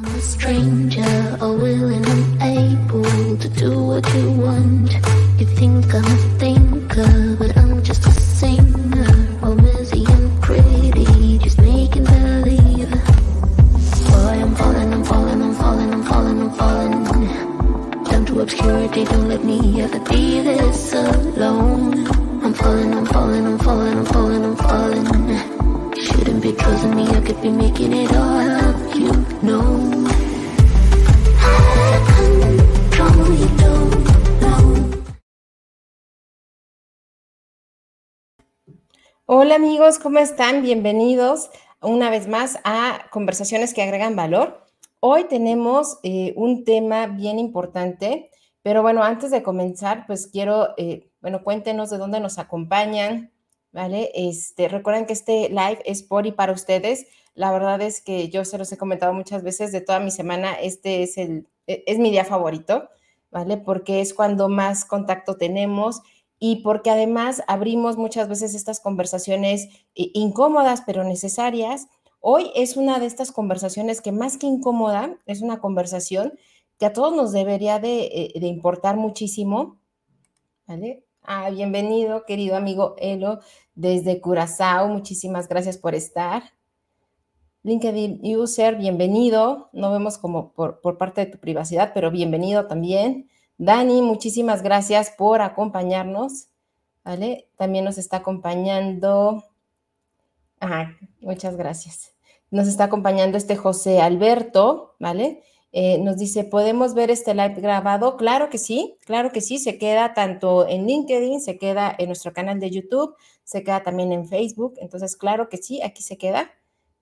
I'm a stranger, willing and able to do what you want. You think I'm a thinker, but I'm just a singer. All busy and pretty, just making believe. Boy, I'm falling, I'm falling, I'm falling, I'm falling, I'm falling. Down to obscurity, don't let me ever be this alone. I'm falling, I'm falling, I'm falling, I'm falling, I'm falling. Shouldn't be trusting me, I could be making it all up, you. Hola amigos, ¿cómo están? Bienvenidos una vez más a Conversaciones que agregan valor. Hoy tenemos eh, un tema bien importante, pero bueno, antes de comenzar, pues quiero, eh, bueno, cuéntenos de dónde nos acompañan, ¿vale? Este, recuerden que este live es por y para ustedes. La verdad es que yo se los he comentado muchas veces de toda mi semana, este es el, e, es mi día favorito, ¿vale? Porque es cuando más contacto tenemos y porque además abrimos muchas veces estas conversaciones eh, incómodas pero necesarias. Hoy es una de estas conversaciones que más que incómoda, es una conversación que a todos nos debería de, eh, de importar muchísimo. ¿Vale? Ah, bienvenido, querido amigo Elo, desde Curazao. Muchísimas gracias por estar. LinkedIn User, bienvenido. No vemos como por, parte de tu privacidad, pero bienvenido también. Dani, muchísimas gracias por acompañarnos. ¿Vale? También nos está acompañando. Muchas gracias. Nos está acompañando este José Alberto, ¿vale? Eh, nos dice, ¿podemos ver este live grabado? Claro que sí, claro que sí. Se queda tanto en LinkedIn, se queda en nuestro canal de YouTube, se queda también en Facebook. Entonces, claro que sí, aquí se queda,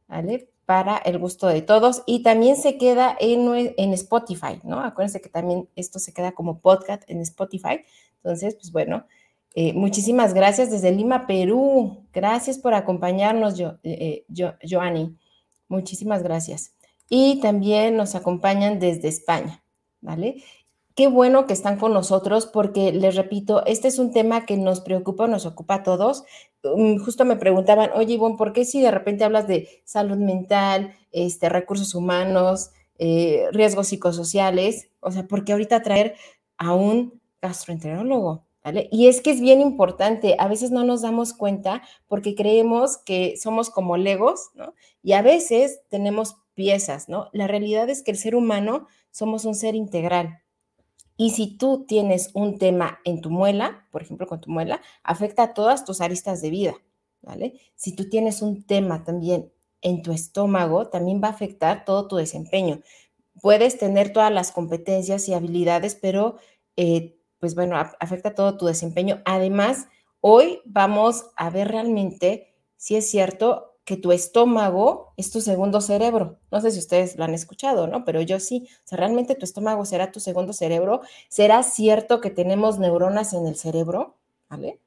¿vale? para el gusto de todos y también se queda en, en Spotify, ¿no? Acuérdense que también esto se queda como podcast en Spotify. Entonces, pues bueno, eh, muchísimas gracias desde Lima, Perú. Gracias por acompañarnos, eh, yo, Joanny. Muchísimas gracias. Y también nos acompañan desde España, ¿vale? Qué bueno que están con nosotros porque les repito, este es un tema que nos preocupa, nos ocupa a todos. Mm, justo me preguntaban, oye Ivonne, ¿por qué si de repente hablas de salud mental, este, recursos humanos, eh, riesgos psicosociales? O sea, ¿por qué ahorita traer a un gastroenterólogo? ¿Vale? Y es que es bien importante, a veces no nos damos cuenta porque creemos que somos como legos, ¿no? Y a veces tenemos piezas, ¿no? La realidad es que el ser humano somos un ser integral. Y si tú tienes un tema en tu muela, por ejemplo, con tu muela, afecta a todas tus aristas de vida, ¿vale? Si tú tienes un tema también en tu estómago, también va a afectar todo tu desempeño. Puedes tener todas las competencias y habilidades, pero eh, pues bueno, afecta todo tu desempeño. Además, hoy vamos a ver realmente si es cierto que tu estómago es tu segundo cerebro. No sé si ustedes lo han escuchado, ¿no? Pero yo sí. O sea, realmente tu estómago será tu segundo cerebro. ¿Será cierto que tenemos neuronas en el cerebro? ¿Vale?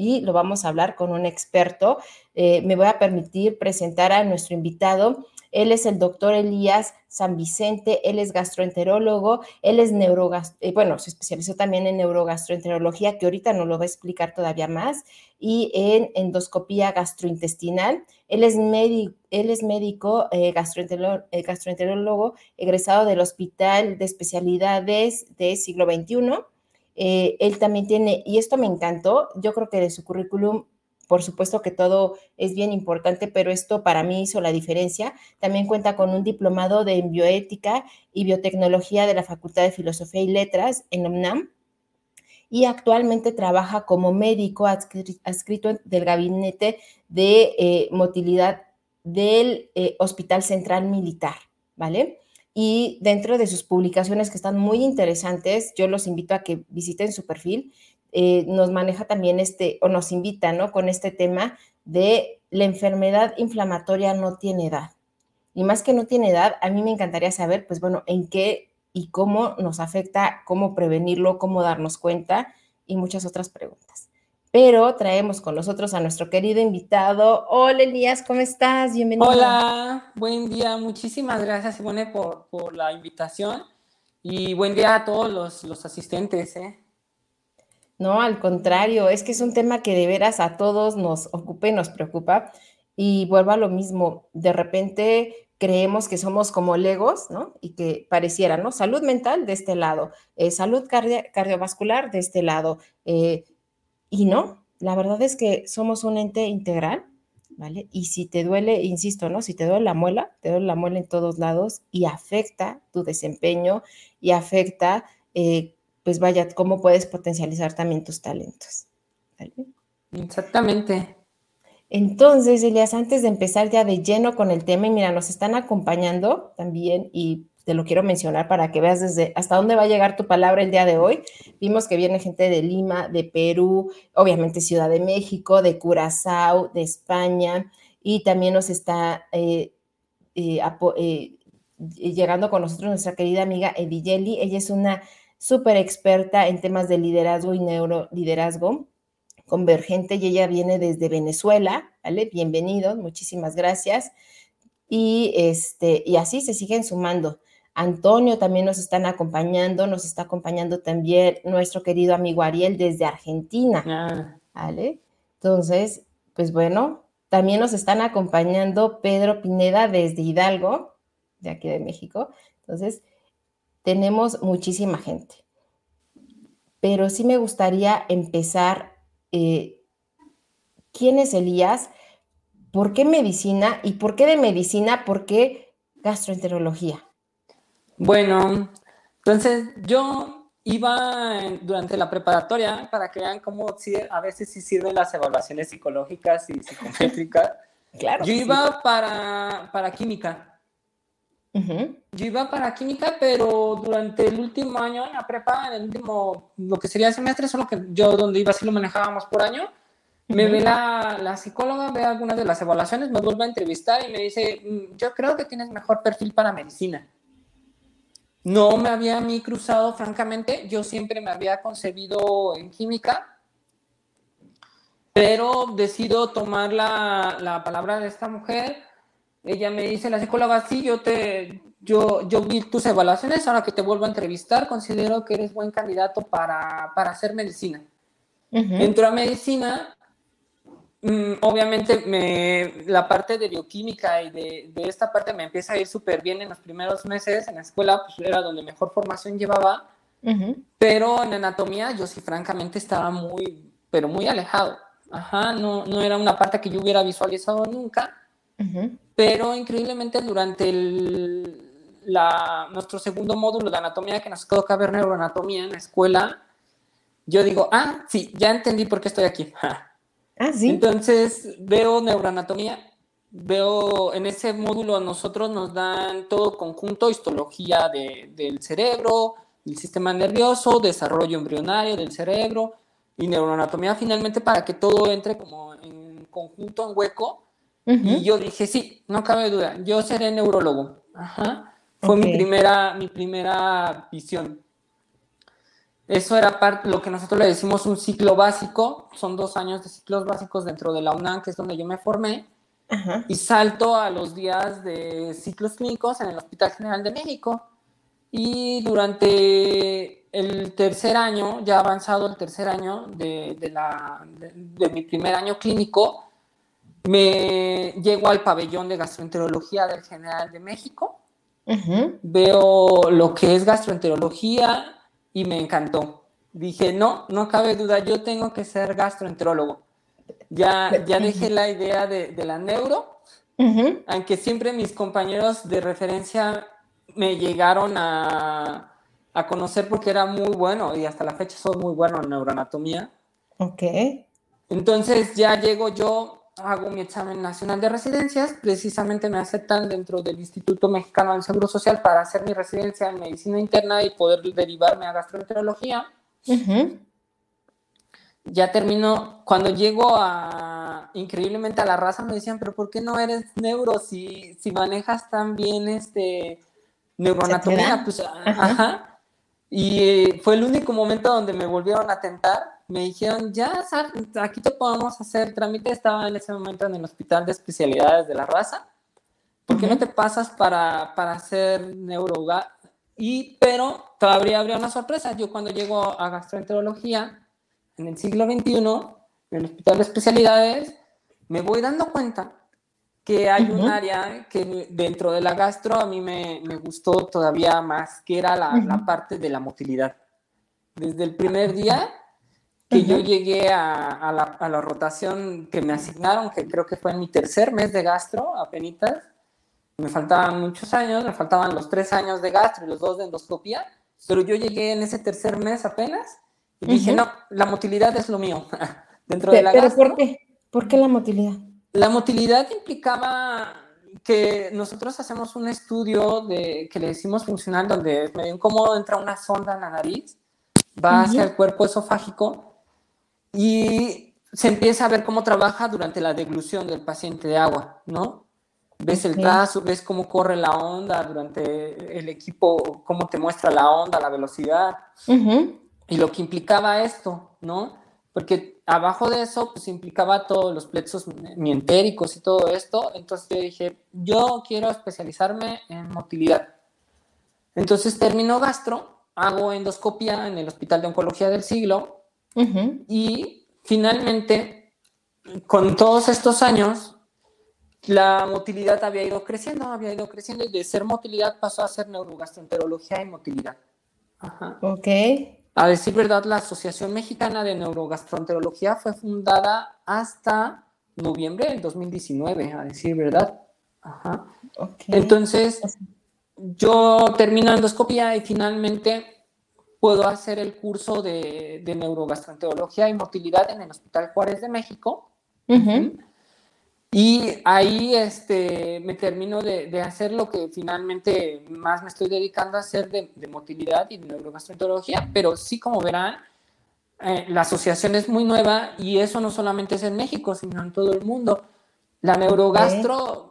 Y lo vamos a hablar con un experto. Eh, me voy a permitir presentar a nuestro invitado. Él es el doctor Elías San Vicente, él es gastroenterólogo, él es neurogast eh, bueno, se especializó también en neurogastroenterología, que ahorita nos lo va a explicar todavía más, y en endoscopía gastrointestinal. Él es, él es médico eh, eh, gastroenterólogo, egresado del Hospital de Especialidades de Siglo XXI. Él también tiene, y esto me encantó, yo creo que de su currículum por supuesto que todo es bien importante, pero esto para mí hizo la diferencia. También cuenta con un diplomado de bioética y biotecnología de la Facultad de Filosofía y Letras en UNAM y actualmente trabaja como médico adscrito del gabinete de eh, motilidad del eh, Hospital Central Militar, ¿vale? Y dentro de sus publicaciones que están muy interesantes, yo los invito a que visiten su perfil eh, nos maneja también este, o nos invita, ¿no? Con este tema de la enfermedad inflamatoria no tiene edad. Y más que no tiene edad, a mí me encantaría saber, pues bueno, en qué y cómo nos afecta, cómo prevenirlo, cómo darnos cuenta y muchas otras preguntas. Pero traemos con nosotros a nuestro querido invitado. Hola Elías, ¿cómo estás? Bienvenido. Hola, buen día. Muchísimas gracias, Simone, por, por la invitación. Y buen día a todos los, los asistentes. ¿eh? No, al contrario, es que es un tema que de veras a todos nos ocupa y nos preocupa. Y vuelvo a lo mismo, de repente creemos que somos como legos, ¿no? Y que pareciera, ¿no? Salud mental de este lado, eh, salud cardiovascular de este lado. Eh, y no, la verdad es que somos un ente integral, ¿vale? Y si te duele, insisto, ¿no? Si te duele la muela, te duele la muela en todos lados y afecta tu desempeño y afecta, eh, pues vaya, cómo puedes potencializar también tus talentos. ¿vale? Exactamente. Entonces, Elias, antes de empezar ya de lleno con el tema, y mira, nos están acompañando también y te lo quiero mencionar para que veas desde hasta dónde va a llegar tu palabra el día de hoy. Vimos que viene gente de Lima, de Perú, obviamente Ciudad de México, de Curazao, de España, y también nos está eh, eh, eh, llegando con nosotros nuestra querida amiga Ediyeli. Ella es una súper experta en temas de liderazgo y neuroliderazgo convergente y ella viene desde Venezuela, ¿vale? Bienvenidos, muchísimas gracias. Y, este, y así se siguen sumando. Antonio también nos están acompañando, nos está acompañando también nuestro querido amigo Ariel desde Argentina, ah. ¿vale? Entonces, pues bueno, también nos están acompañando Pedro Pineda desde Hidalgo, de aquí de México. Entonces, tenemos muchísima gente. Pero sí me gustaría empezar eh, quién es Elías, por qué medicina y por qué de medicina, por qué gastroenterología. Bueno, entonces yo iba durante la preparatoria para que vean cómo a veces sí sirven las evaluaciones psicológicas y psicométricas. claro. Yo iba para, para química. Yo iba para química, pero durante el último año en la prepa, en el último, lo que sería semestre, solo que yo donde iba sí lo manejábamos por año, me ve la, la, psicóloga, ve algunas de las evaluaciones, me vuelve a entrevistar y me dice, mm, yo creo que tienes mejor perfil para medicina. No me había a mí cruzado, francamente, yo siempre me había concebido en química, pero decido tomar la, la palabra de esta mujer. Ella me dice, la psicóloga, sí, yo te, yo, yo vi tus evaluaciones, ahora que te vuelvo a entrevistar, considero que eres buen candidato para, para hacer medicina. Entro a medicina, obviamente me, la parte de bioquímica y de, de esta parte me empieza a ir súper bien en los primeros meses, en la escuela pues era donde mejor formación llevaba, pero en anatomía yo sí francamente estaba muy, pero muy alejado. Ajá, no, no era una parte que yo hubiera visualizado nunca. Pero increíblemente durante el, la, nuestro segundo módulo de anatomía, que nos toca ver neuroanatomía en la escuela, yo digo, ah, sí, ya entendí por qué estoy aquí. Ah, sí. Entonces veo neuroanatomía, veo en ese módulo a nosotros nos dan todo conjunto, histología de, del cerebro, el sistema nervioso, desarrollo embrionario del cerebro y neuroanatomía finalmente para que todo entre como en conjunto, en hueco y yo dije, sí, no cabe duda, yo seré neurólogo. Ajá. Fue mi, primera, mi primera visión. Eso era parte, lo que nosotros le decimos un ciclo básico, son dos años de ciclos básicos dentro de la UNAM, que es donde yo me formé, y salto a los días de ciclos clínicos en el Hospital General de México. Y durante el tercer año, ya avanzado el tercer año de, de, la, de mi primer año clínico, me llego al pabellón de gastroenterología del General de México, veo lo que es gastroenterología y me encantó. Dije, no, no cabe duda, yo tengo que ser gastroenterólogo. Ya, ya dejé la idea de, la neuro, aunque siempre mis compañeros de referencia me llegaron a, a conocer porque era muy bueno y hasta la fecha soy muy bueno en neuroanatomía. Ok. Entonces ya llego yo hago mi examen nacional de residencias, precisamente me aceptan dentro del Instituto Mexicano del Seguro Social para hacer mi residencia en medicina interna y poder derivarme a gastroenterología. Ya termino, cuando llego a, increíblemente a la raza me decían, pero ¿por qué no eres neuro si, si manejas tan bien este, neuroanatomía? Pues, ajá. Y eh, fue el único momento donde me volvieron a tentar me dijeron, ya, aquí te podemos hacer trámite. Estaba en ese momento en el hospital de especialidades de la raza. ¿Por qué no te pasas para, para hacer neuroga? Y, pero todavía habría una sorpresa. Yo cuando llego a gastroenterología, en el siglo XXI, en el hospital de especialidades, me voy dando cuenta que hay un área que dentro de la gastro a mí me, me gustó todavía más, que era la, la, parte de la motilidad. Desde el primer día que yo llegué a, a, la, a, la, rotación que me asignaron, que creo que fue en mi tercer mes de gastro, apenas, me faltaban muchos años, me faltaban los tres años de gastro y los dos de endoscopía, pero yo llegué en ese tercer mes apenas y dije, no, la motilidad es lo mío. Dentro de la ¿Pero por qué? ¿Por qué la motilidad? La motilidad implicaba que nosotros hacemos un estudio de, que le decimos funcional, donde medio incómodo entra una sonda en la nariz, va hacia el cuerpo esofágico y se empieza a ver cómo trabaja durante la deglución del paciente de agua, ¿no? Ves el caso, ves cómo corre la onda durante el equipo, cómo te muestra la onda, la velocidad. Y lo que implicaba esto, ¿no? Porque abajo de eso, pues implicaba todos los plexos mientéricos y todo esto. Entonces yo dije, yo quiero especializarme en motilidad. Entonces termino gastro, hago endoscopia en el Hospital de Oncología del Siglo y finalmente, con todos estos años, la motilidad había ido creciendo, había ido creciendo y de ser motilidad pasó a ser neurogastroenterología y motilidad. Ajá. Ok. A decir verdad, la Asociación Mexicana de Neurogastroenterología fue fundada hasta noviembre del 2019, a decir verdad. Ajá. Okay. Entonces, yo termino endoscopia y finalmente puedo hacer el curso de, de neurogastroenterología y motilidad en el Hospital Juárez de México. Uh y ahí este, me termino de, de, hacer lo que finalmente más me estoy dedicando a hacer de, de motilidad y de neurogastroenterología, pero sí, como verán, eh, la asociación es muy nueva y eso no solamente es en México, sino en todo el mundo. La neurogastro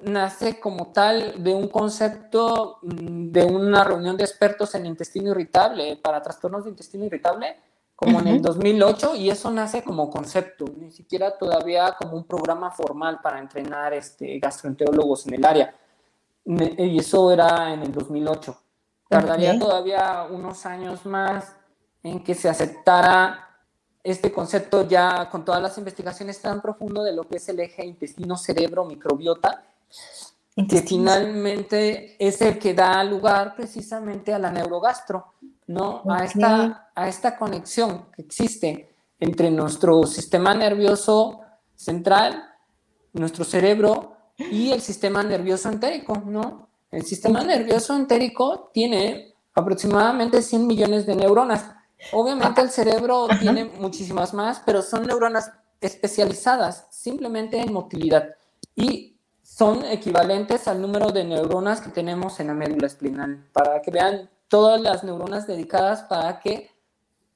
nace como tal de un concepto mm, de una reunión de expertos en intestino irritable, para trastornos de intestino irritable, como en el 2008, y eso nace como concepto, ni siquiera todavía como un programa formal para entrenar este, gastroenterólogos en el área. Y eso era en el 2008. Tardaría todavía unos años más en que se aceptara este concepto ya con todas las investigaciones tan profundo de lo que es el eje intestino-cerebro-microbiota, que finalmente es el que da lugar precisamente a la neurogastro ¿no? A, esta, a esta conexión que existe entre nuestro sistema nervioso central, nuestro cerebro y el sistema nervioso entérico, ¿no? El sistema nervioso entérico tiene aproximadamente 100 millones de neuronas. Obviamente el cerebro tiene muchísimas más, pero son neuronas especializadas simplemente en motilidad y son equivalentes al número de neuronas que tenemos en la médula espinal. Para que vean todas las neuronas dedicadas para que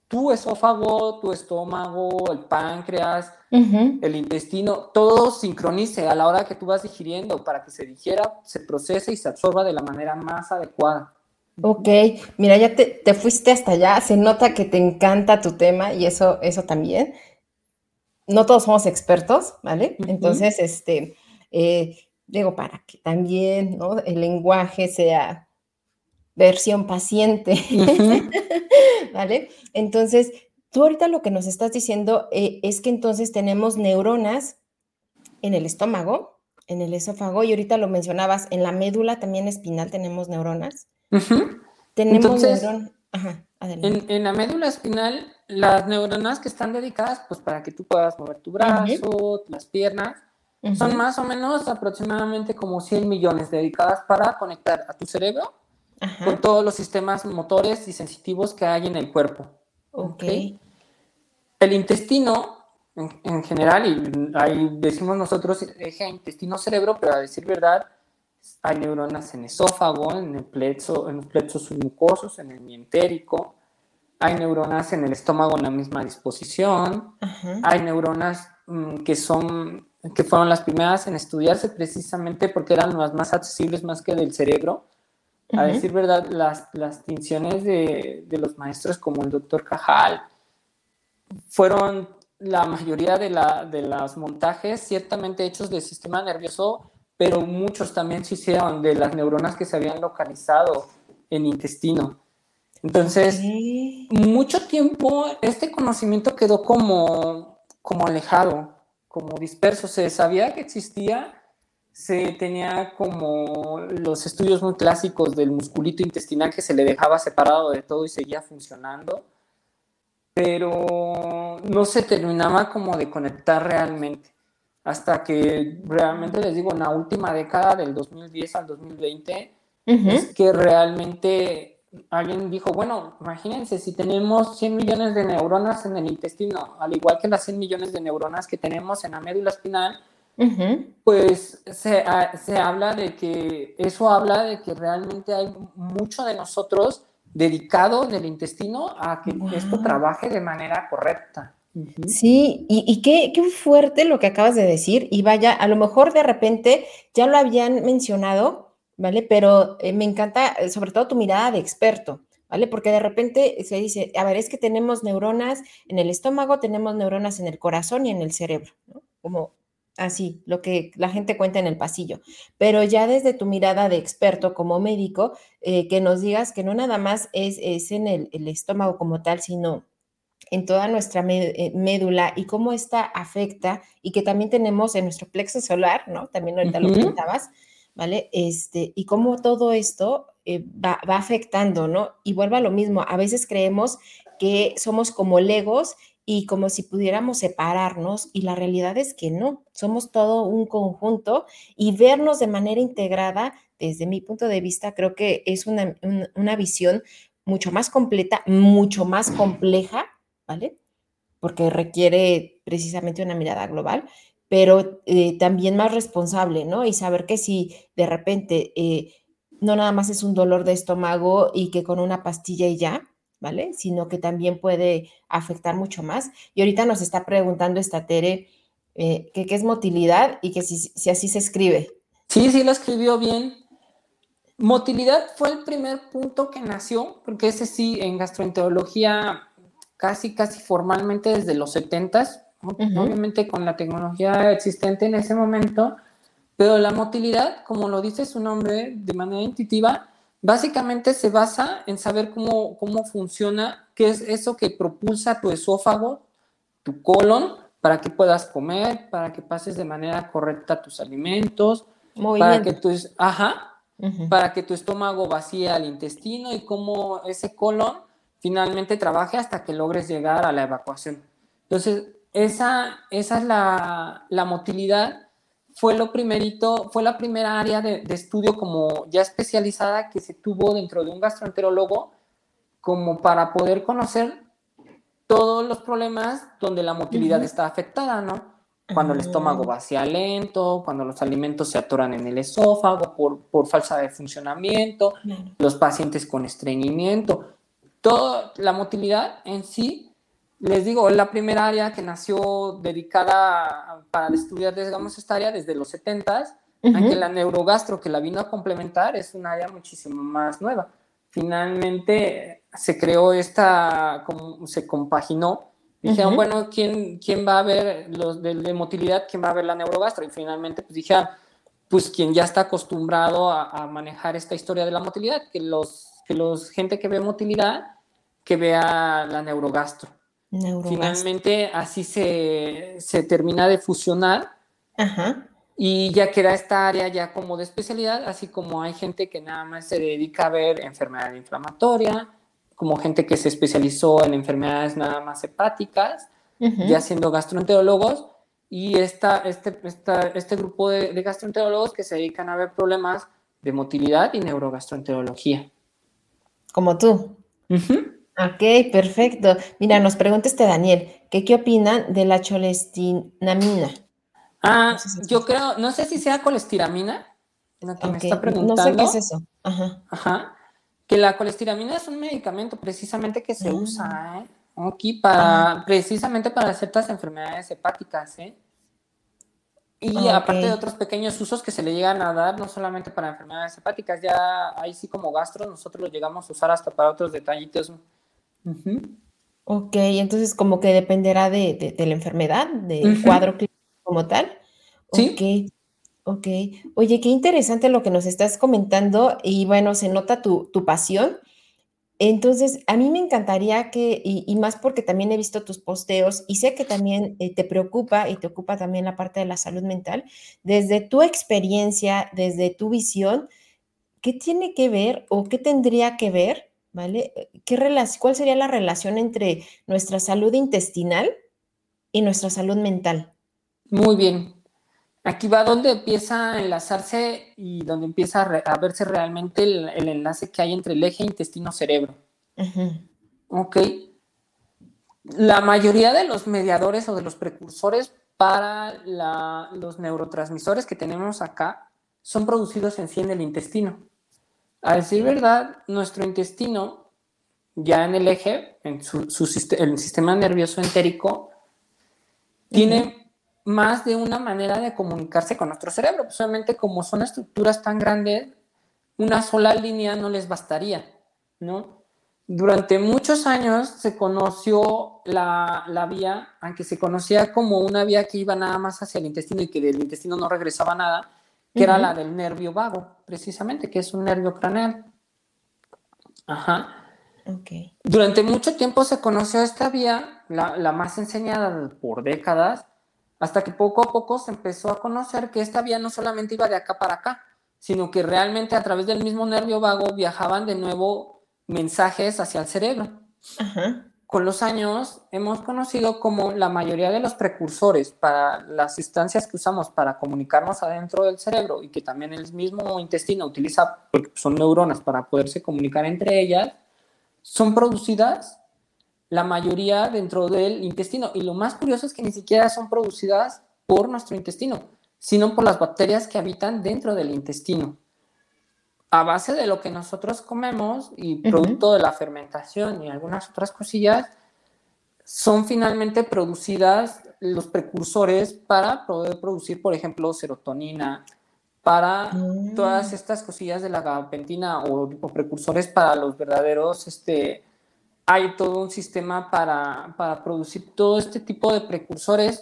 tu esófago, tu estómago, el páncreas, el intestino, todo sincronice a la hora que tú vas digiriendo para que se digiera, se procese y se absorba de la manera más adecuada. Ok, mira, ya te, te, fuiste hasta allá, se nota que te encanta tu tema y eso, eso también. No todos somos expertos, ¿vale? Uh -huh. Entonces, este, eh, digo, para que también ¿no? el lenguaje sea versión paciente, uh -huh. ¿vale? Entonces, tú ahorita lo que nos estás diciendo eh, es que entonces tenemos neuronas en el estómago, en el esófago, y ahorita lo mencionabas, en la médula también espinal tenemos neuronas. Uh -huh. Tenemos entonces, neuronas. Ajá, en, en, la médula espinal, las neuronas que están dedicadas, pues para que tú puedas mover tu brazo, uh -huh. las piernas, son más o menos aproximadamente como 100 millones dedicadas para conectar a tu cerebro Ajá. con todos los sistemas motores y sensitivos que hay en el cuerpo. Ok. ¿okay? El intestino, en, en, general, y ahí decimos nosotros eje intestino-cerebro, pero a decir verdad, hay neuronas en esófago, en el plexo, en los plexos submucosos, en el mientérico, hay neuronas en el estómago en la misma disposición, Ajá. hay neuronas mmm, que son que fueron las primeras en estudiarse precisamente porque eran las más accesibles más que del cerebro, a decir verdad, las, las tinciones de, de, los maestros como el doctor Cajal fueron la mayoría de, la, de los montajes ciertamente hechos del sistema nervioso, pero muchos también se hicieron de las neuronas que se habían localizado en intestino. Entonces, okay. mucho tiempo este conocimiento quedó como, como alejado, como disperso. Se sabía que existía, se tenía como los estudios muy clásicos del musculito intestinal que se le dejaba separado de todo y seguía funcionando, pero no se terminaba como de conectar realmente. Hasta que realmente les digo, en la última década del 2010 al 2020, es que realmente alguien dijo, bueno, imagínense, si tenemos 100 millones de neuronas en el intestino, al igual que las 100 millones de neuronas que tenemos en la médula espinal, pues se, se, habla de que eso habla de que realmente hay mucho de nosotros dedicado en el intestino a que esto trabaje de manera correcta. Sí, y, y qué, qué, fuerte lo que acabas de decir. Y vaya, a lo mejor de repente ya lo habían mencionado, ¿vale? Pero eh, me encanta eh, sobre todo tu mirada de experto, ¿vale? Porque de repente se dice, a ver, es que tenemos neuronas en el estómago, tenemos neuronas en el corazón y en el cerebro, ¿no? Como así, lo que la gente cuenta en el pasillo. Pero ya desde tu mirada de experto como médico, eh, que nos digas que no nada más es, es en el, el, estómago como tal, sino en toda nuestra médula y cómo esta afecta y que también tenemos en nuestro plexo solar, ¿no? También ahorita uh -huh. lo comentabas, ¿vale? Este, y cómo todo esto eh, va, afectando, ¿no? Y vuelve a lo mismo, a veces creemos que somos como legos y como si pudiéramos separarnos y la realidad es que no, somos todo un conjunto y vernos de manera integrada, desde mi punto de vista, creo que es una, una visión mucho más completa, mucho más compleja, ¿vale? Porque requiere precisamente una mirada global, pero eh, también más responsable, ¿no? Y saber que si de repente eh, no nada más es un dolor de estómago y que con una pastilla y ya, ¿vale? Sino que también puede afectar mucho más. Y ahorita nos está preguntando esta Tere eh, que qué es motilidad y que si, si, así se escribe. Sí, sí lo escribió bien. Motilidad fue el primer punto que nació, porque ese sí, en gastroenterología casi, casi formalmente desde los 70s, uh -huh. obviamente con la tecnología existente en ese momento, pero la motilidad, como lo dice su nombre de manera intuitiva, básicamente se basa en saber cómo, cómo funciona, qué es eso que propulsa tu esófago, tu colon, para que puedas comer, para que pases de manera correcta tus alimentos, para que tu, ajá, uh -huh. para que tu estómago vacíe al intestino y cómo ese colon finalmente trabaje hasta que logres llegar a la evacuación. Entonces, esa, esa es la, la motilidad fue lo primerito, fue la primera área de, de, estudio como ya especializada que se tuvo dentro de un gastroenterólogo como para poder conocer todos los problemas donde la motilidad uh -huh. está afectada, ¿no? Cuando uh -huh. el estómago vacía lento, cuando los alimentos se atoran en el esófago por, por falta de funcionamiento, uh -huh. los pacientes con estreñimiento. Toda la motilidad en sí les digo, es la primera área que nació dedicada para estudiar, digamos, esta área desde los 70s, uh -huh. aunque la neurogastro que la vino a complementar es un área muchísimo más nueva. Finalmente se creó esta, como se compaginó, dijeron, uh -huh. bueno, ¿quién, ¿quién va a ver los de, de, motilidad, quién va a ver la neurogastro? Y finalmente, pues dijeron, pues quien ya está acostumbrado a, a manejar esta historia de la motilidad, que los, que los gente que ve motilidad, que vea la neurogastro. Finalmente así se, se, termina de fusionar Ajá. y ya queda esta área ya como de especialidad, así como hay gente que nada más se dedica a ver enfermedad inflamatoria, como gente que se especializó en enfermedades nada más hepáticas, uh -huh. ya siendo gastroenterólogos, y esta, este, esta, este grupo de, de gastroenterólogos que se dedican a ver problemas de motilidad y neurogastroenterología. Como tú. Uh -huh. Ok, perfecto. Mira, nos pregunta este Daniel, ¿qué, qué opinan de la cholestinamina? Ah, no sé si yo creo, no sé si sea colestiramina, la que okay. me está preguntando. No sé qué es eso. Ajá. Ajá. Que la colestiramina es un medicamento precisamente que se mm. usa, ¿eh? Aquí para, ah. precisamente para ciertas enfermedades hepáticas, ¿eh? Y okay. aparte de otros pequeños usos que se le llegan a dar, no solamente para enfermedades hepáticas, ya ahí sí como gastro, nosotros lo llegamos a usar hasta para otros detallitos Uh -huh. Ok, entonces como que dependerá de, de, de la enfermedad, del uh -huh. cuadro clínico como tal. Sí. Ok, ok. Oye, qué interesante lo que nos estás comentando y bueno, se nota tu, tu pasión. Entonces, a mí me encantaría que, y, más porque también he visto tus posteos y sé que también eh, te preocupa y te ocupa también la parte de la salud mental, desde tu experiencia, desde tu visión, ¿qué tiene que ver o qué tendría que ver, ¿vale? ¿Qué ¿Cuál sería la relación entre nuestra salud intestinal y nuestra salud mental? Muy bien. Aquí va donde empieza a enlazarse y donde empieza a, verse realmente el, enlace que hay entre el eje intestino-cerebro. Ok. La mayoría de los mediadores o de los precursores para los neurotransmisores que tenemos acá son producidos en sí en el intestino. A decir verdad, nuestro intestino, ya en el eje, en su, el sistema nervioso entérico, tiene más de una manera de comunicarse con nuestro cerebro. Pues obviamente como son estructuras tan grandes, una sola línea no les bastaría, ¿no? Durante muchos años se conoció la, la, vía, aunque se conocía como una vía que iba nada más hacia el intestino y que del intestino no regresaba nada, que era la del nervio vago, precisamente, que es un nervio craneal. Ajá. Okay. Durante mucho tiempo se conoció esta vía, la, la más enseñada por décadas, hasta que poco a poco se empezó a conocer que esta vía no solamente iba de acá para acá, sino que realmente a través del mismo nervio vago viajaban de nuevo mensajes hacia el cerebro. Con los años hemos conocido como la mayoría de los precursores para las instancias que usamos para comunicarnos adentro del cerebro y que también el mismo intestino utiliza, porque son neuronas para poderse comunicar entre ellas, son producidas la mayoría dentro del intestino. Y lo más curioso es que ni siquiera son producidas por nuestro intestino, sino por las bacterias que habitan dentro del intestino. A base de lo que nosotros comemos y producto de la fermentación y algunas otras cosillas, son finalmente producidas los precursores para poder producir, por ejemplo, serotonina, para mm. todas estas cosillas de la gabapentina o, o, precursores para los verdaderos este, hay todo un sistema para, producir todo este tipo de precursores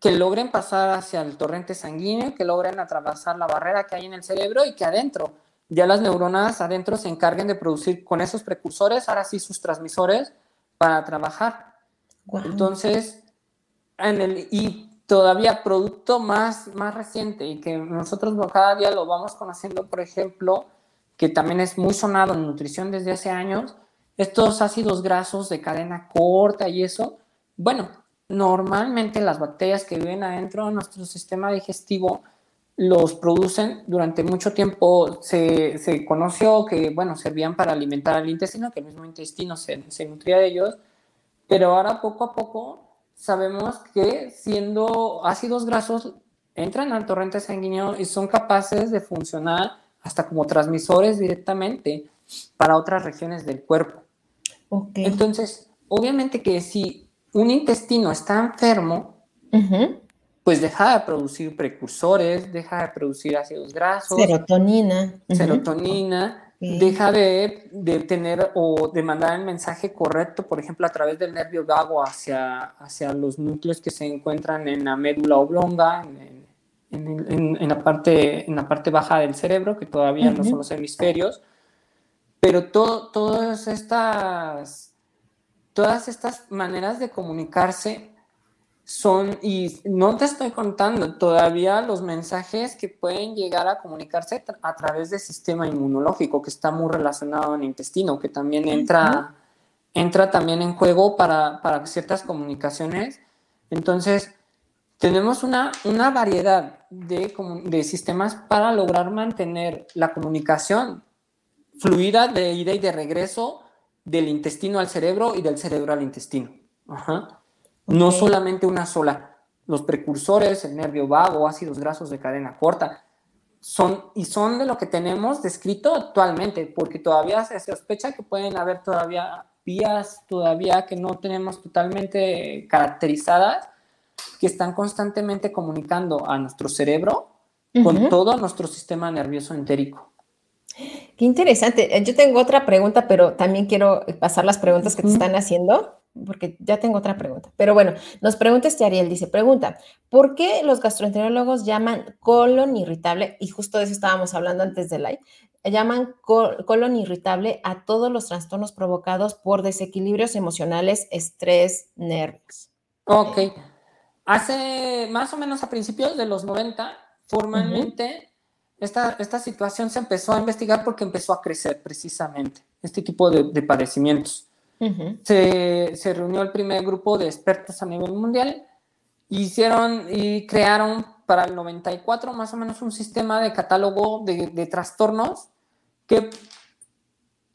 que logren pasar hacia el torrente sanguíneo, que logren atravesar la barrera que hay en el cerebro y que adentro, ya las neuronas adentro se encarguen de producir con esos precursores, ahora sí sus transmisores, para trabajar. Entonces, en el, y todavía producto más, más reciente y que nosotros cada día lo vamos conociendo, por ejemplo, que también es muy sonado en nutrición desde hace años, estos ácidos grasos de cadena corta y eso, bueno, normalmente las bacterias que viven adentro de nuestro sistema digestivo los producen durante mucho tiempo. Se, se conoció que, bueno, servían para alimentar al intestino, que el mismo intestino se, se nutría de ellos, pero ahora poco a poco sabemos que siendo ácidos grasos entran al torrente sanguíneo y son capaces de funcionar hasta como transmisores directamente para otras regiones del cuerpo. Entonces, obviamente que si un intestino está enfermo, pues deja de producir precursores, deja de producir ácidos grasos. Serotonina. Serotonina. Deja de, tener o de mandar el mensaje correcto, por ejemplo, a través del nervio vago hacia, hacia los núcleos que se encuentran en la médula oblonga, en, la, parte, en la parte baja del cerebro, que todavía no son los hemisferios pero todas estas, todas estas maneras de comunicarse son, y no te estoy contando todavía los mensajes que pueden llegar a comunicarse a través del sistema inmunológico, que está muy relacionado el intestino, que también entra, entra también en juego para, para ciertas comunicaciones. Entonces, tenemos una, una variedad de, de sistemas para lograr mantener la comunicación fluida de ida y de regreso del intestino al cerebro y del cerebro al intestino. No solamente una sola. Los precursores, el nervio vago, ácidos grasos de cadena corta, son y son de lo que tenemos descrito actualmente, porque todavía se sospecha que pueden haber todavía vías todavía que no tenemos totalmente caracterizadas, que están constantemente comunicando a nuestro cerebro con todo nuestro sistema nervioso entérico. Qué interesante. Eh, yo tengo otra pregunta, pero también quiero pasar las preguntas que te están haciendo, porque ya tengo otra pregunta. Pero bueno, nos pregunta este Ariel, dice, pregunta, ¿por qué los gastroenterólogos llaman colon irritable? Y justo de eso estábamos hablando antes del live. llaman colon irritable a todos los trastornos provocados por desequilibrios emocionales, estrés, nervios. Ok. Hace más o menos a principios de los 90, formalmente, esta, esta, situación se empezó a investigar porque empezó a crecer precisamente este tipo de, padecimientos. se, se, reunió el primer grupo de expertos a nivel mundial, hicieron y crearon para el 94 más o menos un sistema de catálogo de, de trastornos que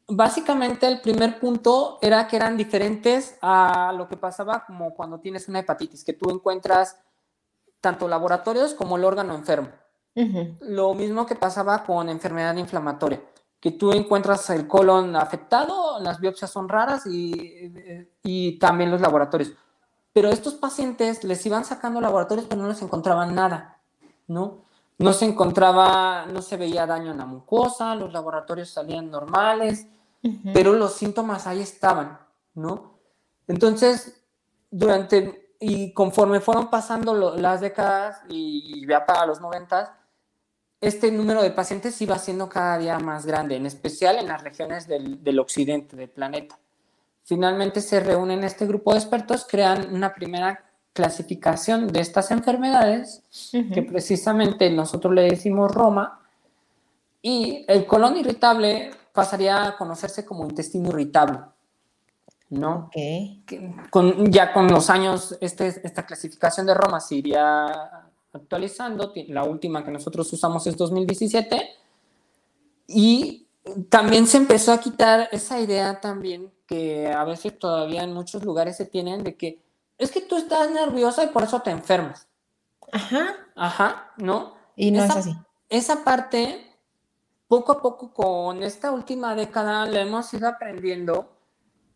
básicamente el primer punto era que eran diferentes a lo que pasaba como cuando tienes una hepatitis, que tú encuentras tanto laboratorios como el órgano enfermo. Lo mismo que pasaba con enfermedad inflamatoria, que tú encuentras el colon afectado, las biopsias son raras y, y también los laboratorios. Pero estos pacientes les iban sacando laboratorios, pero no les encontraban nada, ¿no? No se encontraba, no se veía daño en la mucosa, los laboratorios salían normales, pero los síntomas ahí estaban, ¿no? Entonces, durante y conforme fueron pasando las décadas y, ya para los noventas, este número de pacientes iba siendo cada día más grande, en especial en las regiones del, del occidente del planeta. Finalmente se reúnen este grupo de expertos, crean una primera clasificación de estas enfermedades, que precisamente nosotros le decimos Roma, y el colon irritable pasaría a conocerse como intestino irritable. ¿no? Okay. Con, ya con los años este, esta clasificación de Roma se iría actualizando, la última que nosotros usamos es 2017, y también se empezó a quitar esa idea también que a veces todavía en muchos lugares se tienen de que es que tú estás nerviosa y por eso te enfermas. Ajá. Ajá, ¿no? Y no es así. Esa parte poco a poco con esta última década le hemos ido aprendiendo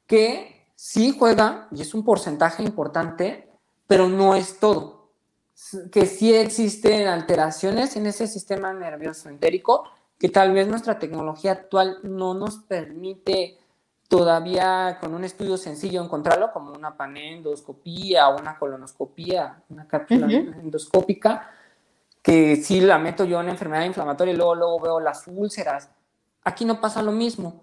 que sí juega, y es un porcentaje importante, pero no es todo. Que sí existen alteraciones en ese sistema nervioso entérico que tal vez nuestra tecnología actual no nos permite todavía con un estudio sencillo encontrarlo, como una panendoscopía o una colonoscopía, una cápsula endoscópica, que si la meto yo en enfermedad inflamatoria y luego, luego veo las úlceras. Aquí no pasa lo mismo,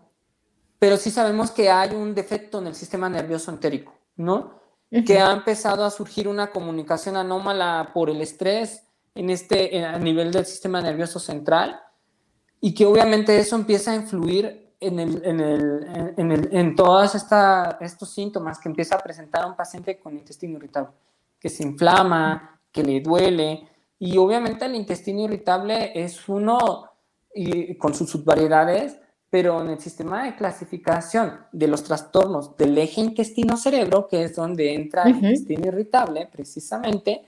pero sí sabemos que hay un defecto en el sistema nervioso entérico, ¿no? Que ha empezado a surgir una comunicación anómala por el estrés en este, a nivel del sistema nervioso central y que obviamente eso empieza a influir en, el, en, el, en, el, en todos estos síntomas que empieza a presentar un paciente con intestino irritable, que se inflama, que le duele, y obviamente el intestino irritable es uno y, con sus subvariedades, pero en el sistema de clasificación de los trastornos del eje intestino-cerebro, que es donde entra el intestino irritable precisamente,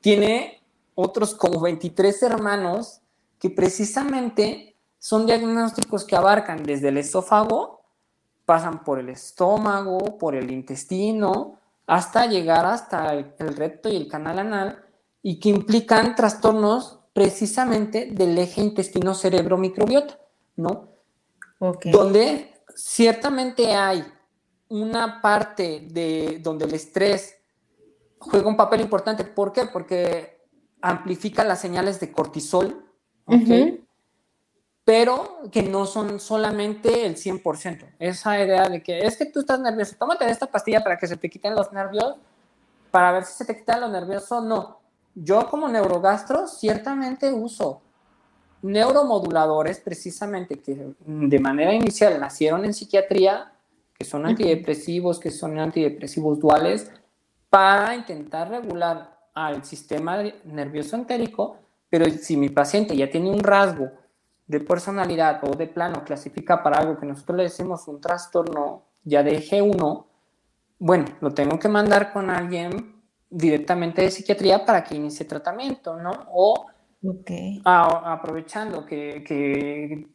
tiene otros como 23 hermanos que precisamente son diagnósticos que abarcan desde el esófago, pasan por el estómago, por el intestino, hasta llegar hasta el, el recto y el canal anal, y que implican trastornos precisamente del eje intestino-cerebro-microbiota, ¿no? Donde ciertamente hay una parte de donde el estrés juega un papel importante. ¿Por qué? Porque amplifica las señales de cortisol, ¿ok? Pero que no son solamente el 100%. Esa idea de que es que tú estás nervioso, tómate esta pastilla para que se te quiten los nervios, para ver si se te quita lo nervioso, no yo como neurogastro ciertamente uso neuromoduladores precisamente que de manera inicial nacieron en psiquiatría, que son antidepresivos, que son antidepresivos duales, para intentar regular al sistema nervioso entérico, pero si mi paciente ya tiene un rasgo de personalidad o de plano clasifica para algo que nosotros le decimos un trastorno ya de G1, bueno, lo tengo que mandar con alguien directamente de psiquiatría para que inicie tratamiento, ¿no? O aprovechando que,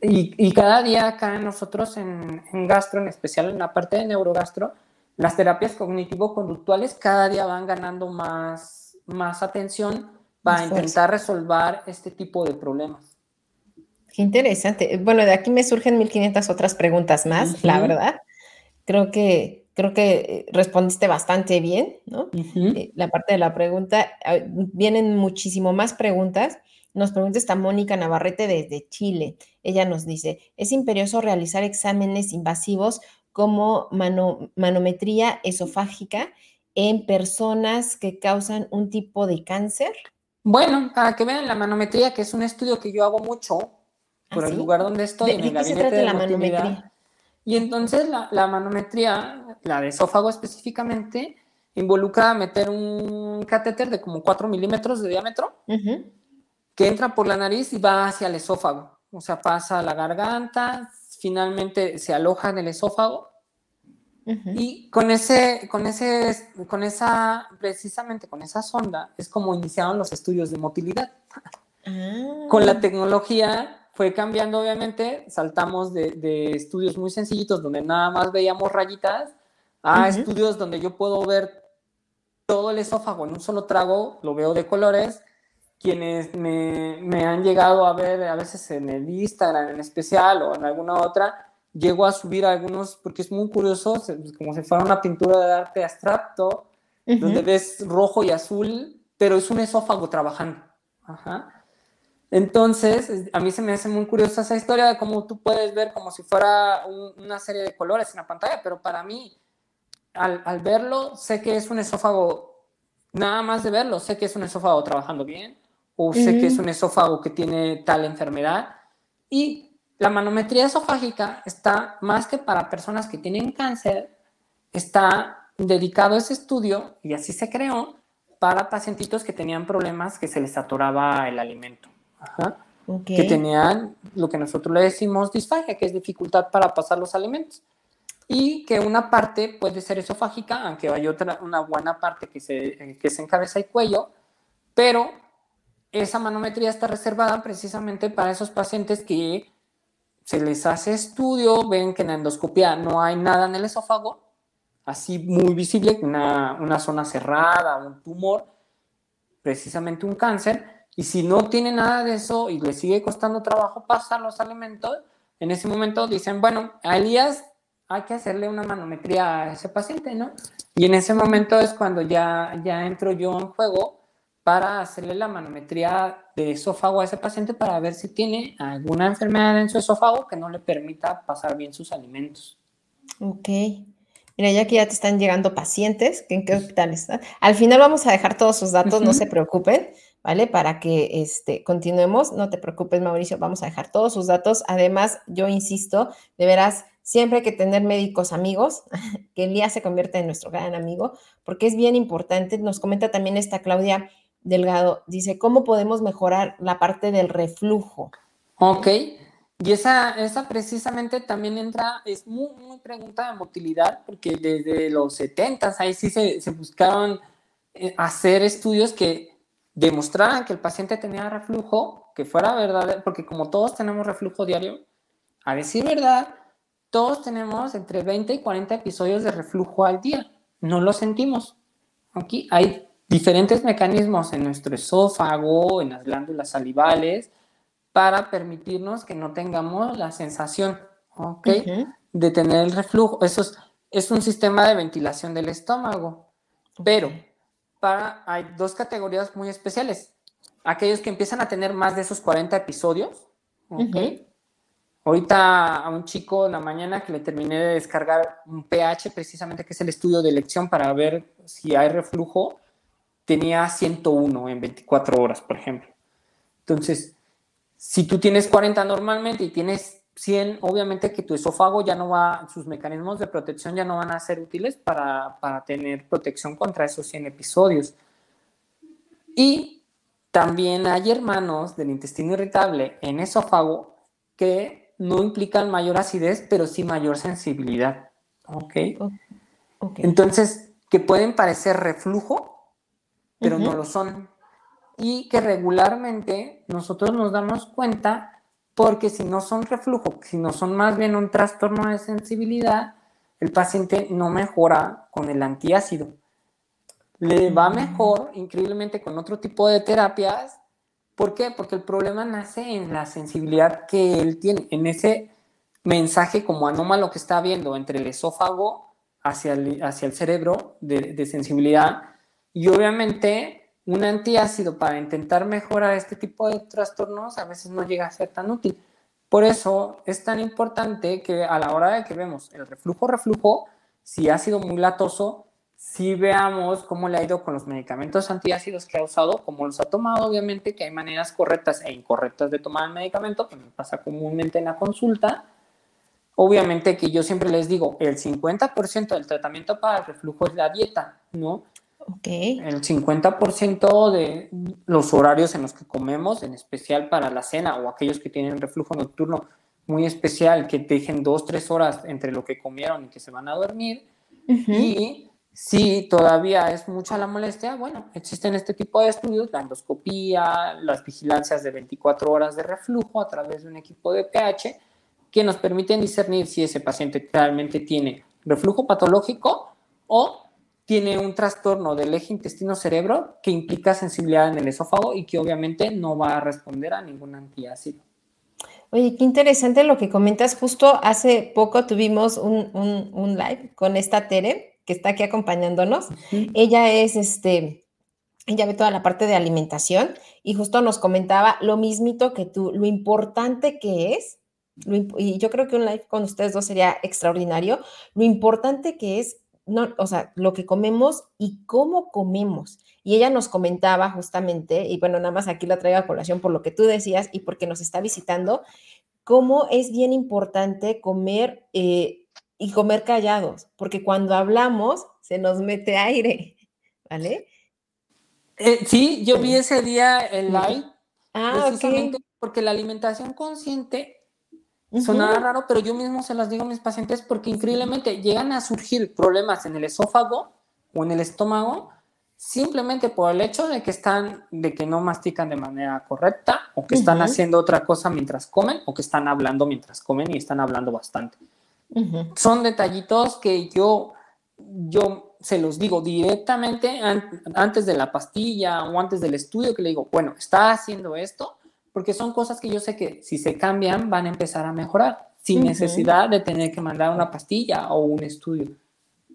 y, cada día acá nosotros en, gastro, en especial en la parte de neurogastro, las terapias cognitivo-conductuales cada día van ganando más, más atención para intentar resolver este tipo de problemas. Qué interesante. Bueno, de aquí me surgen 1500 otras preguntas más, la verdad. Creo que creo que eh, respondiste bastante bien, ¿no? Eh, la parte de la pregunta, ah, vienen muchísimo más preguntas Nos pregunta esta Mónica Navarrete desde Chile. Ella nos dice, ¿es imperioso realizar exámenes invasivos como manometría esofágica en personas que causan un tipo de cáncer? Bueno, para que vean la manometría, que es un estudio que yo hago mucho ¿Ah, por el sí? lugar donde estoy, ¿De- en de el qué se trata de la manometría? Y entonces la, la manometría, la de esófago específicamente, involucra meter un catéter de como 4 milímetros de diámetro Ujú. que entra por la nariz y va hacia el esófago. O sea, pasa a la garganta, finalmente se aloja en el esófago Ujú. y con ese, con ese, con esa, precisamente con esa sonda es como iniciaron los estudios de motilidad. Ah. Con la tecnología fue cambiando, obviamente, saltamos de, de estudios muy sencillitos donde nada más veíamos rayitas a Ujú. estudios donde yo puedo ver todo el esófago en un solo trago, lo veo de colores. Quienes me, me han llegado a ver a veces en el Instagram en especial o en alguna otra, llego a subir algunos, porque es muy curioso, como si fuera una pintura de arte abstracto, Ujú. donde ves rojo y azul, pero es un esófago trabajando. Ajá. Entonces, es- a mí se me hace muy curiosa esa historia de cómo tú puedes ver como si fuera un- una serie de colores en la pantalla, pero para mí, al, al verlo, sé que es un esófago, nada más de verlo, sé que es un esófago trabajando bien, o sé que es un esófago que tiene tal enfermedad. Y la manometría esofágica está más que para personas que tienen cáncer, está dedicado ese estudio, y así se creó, para pacientitos que tenían problemas que se les atoraba el alimento. Ajá. Ok. Que tenían lo que nosotros le decimos disfagia, que es dificultad para pasar los alimentos. Y que una parte puede ser esofágica, aunque hay otra, una buena parte que, se, que es en cabeza y cuello, pero esa manometría está reservada precisamente para esos pacientes que se les hace estudio, ven que en la endoscopia no hay nada en el esófago, así muy visible, una, una zona cerrada, un tumor, precisamente un cáncer, y si no tiene nada de eso y le sigue costando trabajo pasar los alimentos, en ese momento dicen, bueno, a Elías hay que hacerle una manometría a ese paciente, ¿no? Y en ese momento es cuando ya, ya entro yo en juego para hacerle la manometría de esófago a ese paciente para ver si tiene alguna enfermedad en su esófago que no le permita pasar bien sus alimentos. Ok. Mira, ya que ya te están llegando pacientes, ¿en qué hospital están? Al final vamos a dejar todos sus datos, no Ujú. se preocupen, ¿vale? Para que este, continuemos, no te preocupes, Mauricio, vamos a dejar todos sus datos. Además, yo insisto, de veras, siempre hay que tener médicos amigos, que Elías se convierta en nuestro gran amigo, porque es bien importante. Nos comenta también esta Claudia Delgado, dice, ¿cómo podemos mejorar la parte del reflujo? Ok, y esa, esa precisamente también entra, es muy, muy pregunta de motilidad, porque desde los 70 ahí sí se, se buscaron eh, hacer estudios que demostraran que el paciente tenía reflujo, que fuera verdad, porque como todos tenemos reflujo diario, a decir verdad, todos tenemos entre 20 y 40 episodios de reflujo al día, no lo sentimos. Aquí hay diferentes mecanismos en nuestro esófago, en las glándulas salivales, para permitirnos que no tengamos la sensación. De tener el reflujo. Eso es, es un sistema de ventilación del estómago. Pero para, hay dos categorías muy especiales. Aquellos que empiezan a tener más de esos 40 episodios. Ahorita a un chico en la mañana que le terminé de descargar un pH, precisamente que es el estudio de elección para ver si hay reflujo, tenía 101 en 24 horas, por ejemplo. Entonces, si tú tienes 40 normalmente y tienes 100, obviamente que tu esófago ya no va, sus mecanismos de protección ya no van a ser útiles para, para tener protección contra esos 100 episodios. Y también hay hermanos del intestino irritable en esófago que no implican mayor acidez, pero sí mayor sensibilidad. ¿Ok? Ok. Entonces, que pueden parecer reflujo, pero no lo son. Y que regularmente nosotros nos damos cuenta porque si no son reflujo, si no son más bien un trastorno de sensibilidad, el paciente no mejora con el antiácido. Le va mejor, increíblemente, con otro tipo de terapias. ¿Por qué? Porque el problema nace en la sensibilidad que él tiene, en ese mensaje como anómalo que está viendo entre el esófago hacia el, hacia el cerebro de, de sensibilidad. Y obviamente un antiácido para intentar mejorar este tipo de trastornos a veces no llega a ser tan útil. Por eso es tan importante que a la hora de que vemos el reflujo, reflujo, si ha sido muy latoso, si veamos cómo le ha ido con los medicamentos antiácidos que ha usado, cómo los ha tomado, obviamente que hay maneras correctas e incorrectas de tomar el medicamento, que me pasa comúnmente en la consulta. Obviamente que yo siempre les digo, el 50% del tratamiento para el reflujo es la dieta, ¿no? Okay. El 50% de los horarios en los que comemos, en especial para la cena o aquellos que tienen reflujo nocturno muy especial, que dejen dos, tres horas entre lo que comieron y que se van a dormir. Y si todavía es mucha la molestia, bueno, existen este tipo de estudios, la endoscopía, las vigilancias de 24 horas de reflujo a través de un equipo de pH, que nos permiten discernir si ese paciente realmente tiene reflujo patológico o tiene un trastorno del eje intestino-cerebro que implica sensibilidad en el esófago y que obviamente no va a responder a ningún antiácido. Oye, qué interesante lo que comentas. Justo hace poco tuvimos un, live con esta Tere, que está aquí acompañándonos. Ella es, este, ella ve toda la parte de alimentación y justo nos comentaba lo mismito que tú, lo importante que es, y yo creo que un live con ustedes dos sería extraordinario, lo importante que es no, o sea, lo que comemos y cómo comemos. Y ella nos comentaba justamente, y bueno, nada más aquí la traigo a colación por lo que tú decías y porque nos está visitando, cómo es bien importante comer eh, y comer callados, porque cuando hablamos se nos mete aire, ¿vale? Eh, sí, yo vi ese día el live, ah, precisamente porque la alimentación consciente Sonaba raro, pero yo mismo se las digo a mis pacientes porque increíblemente llegan a surgir problemas en el esófago o en el estómago simplemente por el hecho de que están, de que no mastican de manera correcta o que están haciendo otra cosa mientras comen o que están hablando mientras comen y están hablando bastante. Son detallitos que yo, yo se los digo directamente antes de la pastilla o antes del estudio que le digo, bueno, está haciendo esto, porque son cosas que yo sé que si se cambian van a empezar a mejorar sin necesidad de tener que mandar una pastilla o un estudio.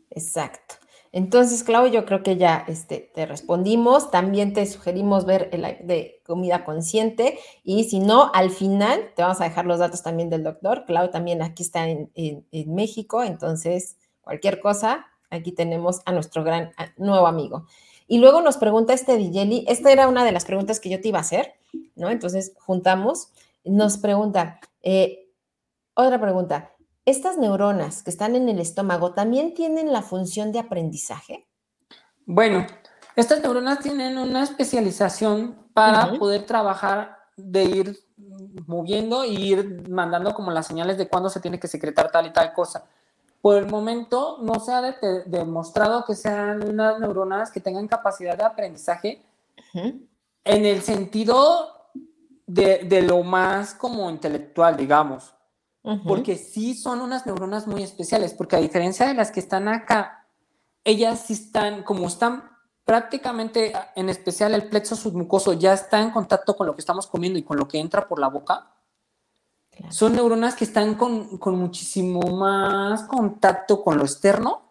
Exacto. Entonces, Clau, yo creo que ya este, te respondimos. También te sugerimos ver el de comida consciente. Y si no, al final te vamos a dejar los datos también del doctor. Clau también aquí está en, en México. Entonces, cualquier cosa, aquí tenemos a nuestro gran nuevo amigo. Y luego nos pregunta este Digeli, esta era una de las preguntas que yo te iba a hacer, ¿no? Entonces juntamos, nos pregunta, eh, otra pregunta, ¿estas neuronas que están en el estómago también tienen la función de aprendizaje? Bueno, estas neuronas tienen una especialización para poder trabajar de ir moviendo y ir mandando como las señales de cuándo se tiene que secretar tal y tal cosa por el momento no se ha demostrado que sean unas neuronas que tengan capacidad de aprendizaje en el sentido de, lo más como intelectual, digamos. Porque sí son unas neuronas muy especiales, porque a diferencia de las que están acá, ellas sí están, como están prácticamente, en especial el plexo submucoso, ya está en contacto con lo que estamos comiendo y con lo que entra por la boca son neuronas que están con, muchísimo más contacto con lo externo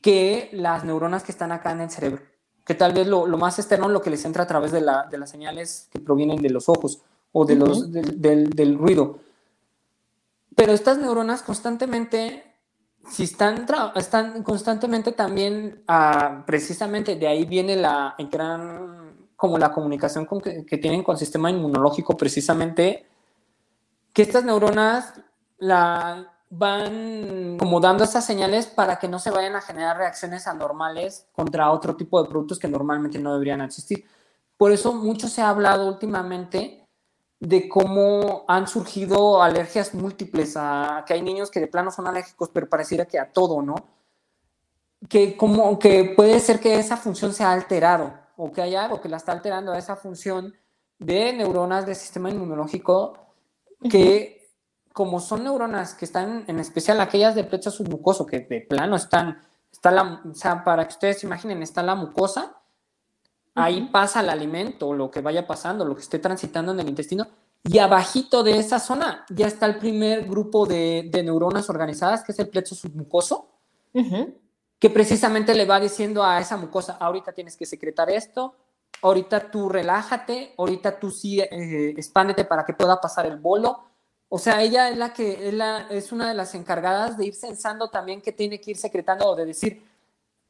que las neuronas que están acá en el cerebro. Que tal vez lo, más externo es lo que les entra a través de, las señales que provienen de los ojos o de los, del, ruido. Pero estas neuronas constantemente, si están, están constantemente también, ah, precisamente de ahí viene la gran, como la comunicación que, que tienen con el sistema inmunológico, precisamente que estas neuronas la van como dando esas señales para que no se vayan a generar reacciones anormales contra otro tipo de productos que normalmente no deberían existir. Por eso mucho se ha hablado últimamente de cómo han surgido alergias múltiples, a, que hay niños que de plano son alérgicos, pero pareciera que a todo, ¿no? Que, como, que puede ser que esa función se ha alterado o que hay algo que la está alterando a esa función de neuronas del sistema inmunológico que como son neuronas que están, en especial aquellas de plexo submucoso, que de plano están, está la, o sea, para que ustedes imaginen, está la mucosa, ahí pasa el alimento, lo que vaya pasando, lo que esté transitando en el intestino, y abajito de esa zona ya está el primer grupo de, neuronas organizadas, que es el plexo submucoso, que precisamente le va diciendo a esa mucosa, ahorita tienes que secretar esto, ahorita tú relájate, ahorita tú sí eh, expándete para que pueda pasar el bolo. O sea, ella es la que es, la, es una de las encargadas de ir sensando también que tiene que ir secretando o de decir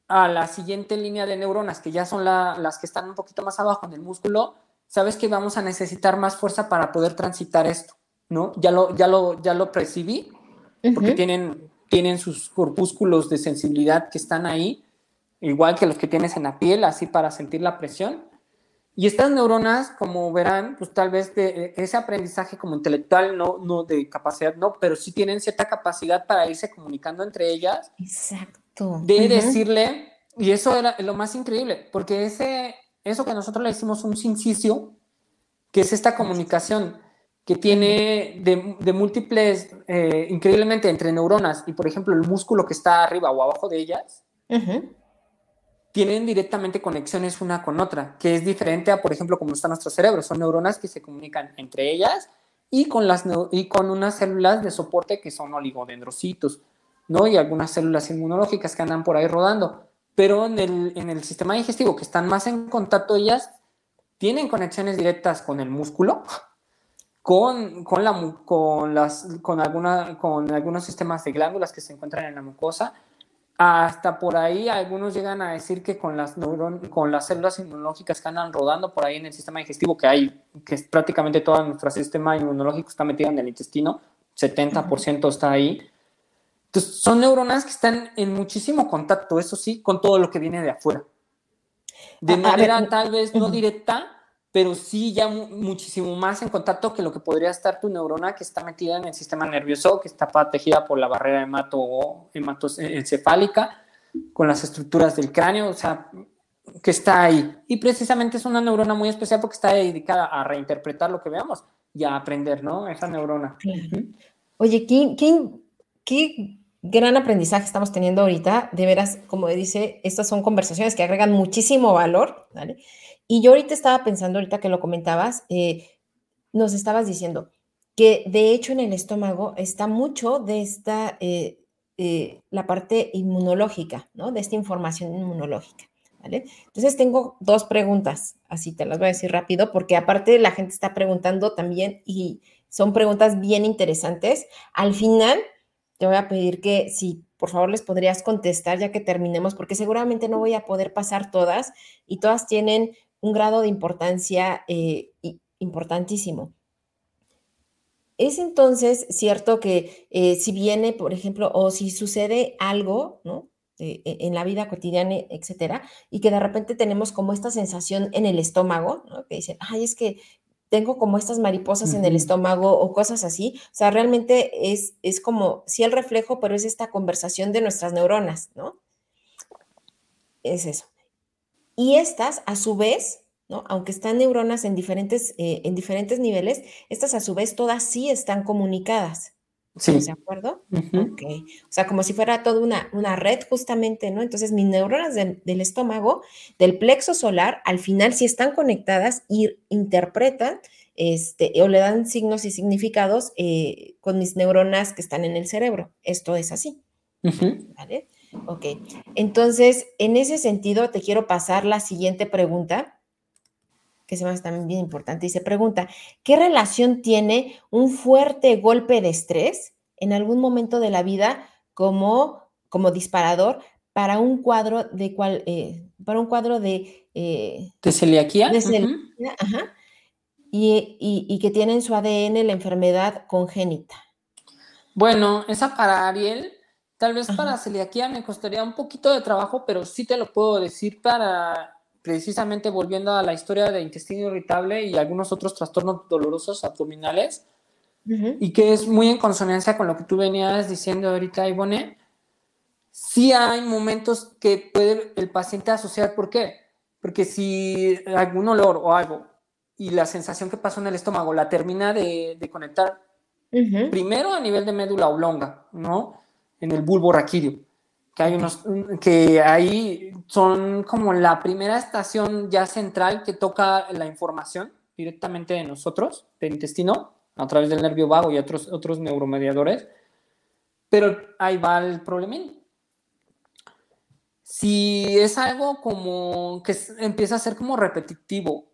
a la siguiente línea de neuronas, que ya son las que están un poquito más abajo en el músculo, sabes que vamos a necesitar más fuerza para poder transitar esto, ¿no? Ya lo, ya lo, ya lo percibí, porque tienen, tienen sus corpúsculos de sensibilidad que están ahí, igual que los que tienes en la piel, así para sentir la presión. Y estas neuronas, como verán, pues tal vez de ese aprendizaje como intelectual, no, no de capacidad, no, pero sí tienen cierta capacidad para irse comunicando entre ellas. Exacto. De decirle, y eso era lo más increíble, porque ese, eso que nosotros le hicimos un sincicio, que es esta comunicación que tiene de, múltiples, eh, increíblemente entre neuronas y por ejemplo el músculo que está arriba o abajo de ellas, tienen directamente conexiones una con otra, que es diferente a, por ejemplo, cómo está nuestro cerebro. Son neuronas que se comunican entre ellas y con, las, y con unas células de soporte que son oligodendrocitos, ¿no? Y algunas células inmunológicas que andan por ahí rodando. Pero en el, en el sistema digestivo, que están más en contacto, ellas tienen conexiones directas con el músculo, con, con, la, con, las, con, alguna, con algunos sistemas de glándulas que se encuentran en la mucosa hasta por ahí algunos llegan a decir que con las, con las células inmunológicas que andan rodando por ahí en el sistema digestivo, que hay, que es prácticamente todo nuestro sistema inmunológico está metido en el intestino, 70% está ahí. Entonces, son neuronas que están en muchísimo contacto, eso sí, con todo lo que viene de afuera. De manera tal vez no directa, pero sí ya muchísimo más en contacto que lo que podría estar tu neurona que está metida en el sistema nervioso, que está protegida por la barrera hemato, hematoencefálica, con las estructuras del cráneo, o sea, que está ahí. Y precisamente es una neurona muy especial porque está dedicada a reinterpretar lo que veamos y a aprender, ¿no? Esa neurona. Oye, ¿qué, qué, qué gran aprendizaje estamos teniendo ahorita. De veras, como dice, estas son conversaciones que agregan muchísimo valor, ¿vale? Y yo ahorita estaba pensando, ahorita que lo comentabas, eh, nos estabas diciendo que de hecho en el estómago está mucho de esta, eh, eh, la parte inmunológica, ¿no? De esta información inmunológica, ¿vale? Entonces tengo dos preguntas, así te las voy a decir rápido, porque aparte la gente está preguntando también y son preguntas bien interesantes. Al final te voy a pedir que si por favor les podrías contestar ya que terminemos, porque seguramente no voy a poder pasar todas y todas tienen un grado de importancia eh, importantísimo. Es entonces cierto que eh, si viene, por ejemplo, o si sucede algo, ¿no? Eh, e, en la vida cotidiana, etcétera, y que de repente tenemos como esta sensación en el estómago, ¿no? Que dicen, ay, es que tengo como estas mariposas en el estómago o cosas así. O sea, realmente es, es como, sí el reflejo, pero es esta conversación de nuestras neuronas, ¿no? Es eso. Y estas, a su vez, ¿no? Aunque están neuronas en diferentes, eh, en diferentes niveles, estas a su vez todas sí están comunicadas. Sí. ¿De acuerdo? O sea, como si fuera toda una, una red justamente, ¿no? Entonces, mis neuronas del estómago, del plexo solar, al final sí están conectadas y interpretan este, o le dan signos y significados eh, con mis neuronas que están en el cerebro. Esto es así. ¿Vale? Ok, entonces, en ese sentido, te quiero pasar la siguiente pregunta, que se me hace también bien importante, y se pregunta, ¿qué relación tiene un fuerte golpe de estrés en algún momento de la vida como, como disparador para un cuadro de cual, eh, para un cuadro de... Eh, ¿De celiaquía? De celiaquía, ajá, y, y que tiene en su ADN la enfermedad congénita. Bueno, esa para Ariel Tal vez para celiaquía me costaría un poquito de trabajo, pero sí te lo puedo decir para precisamente volviendo a la historia de intestino irritable y algunos otros trastornos dolorosos abdominales, y que es muy en consonancia con lo que tú venías diciendo ahorita, Ivone. Sí hay momentos que puede el paciente asociar, ¿por qué? Porque si algún olor o algo y la sensación que pasó en el estómago la termina de, conectar primero a nivel de médula oblonga, ¿no? En el bulbo raquídeo, que hay unos que ahí son como la primera estación ya central que toca la información directamente de nosotros, del intestino, a través del nervio vago y otros, otros neuromediadores. Pero ahí va el problema. Si es algo como que empieza a ser como repetitivo,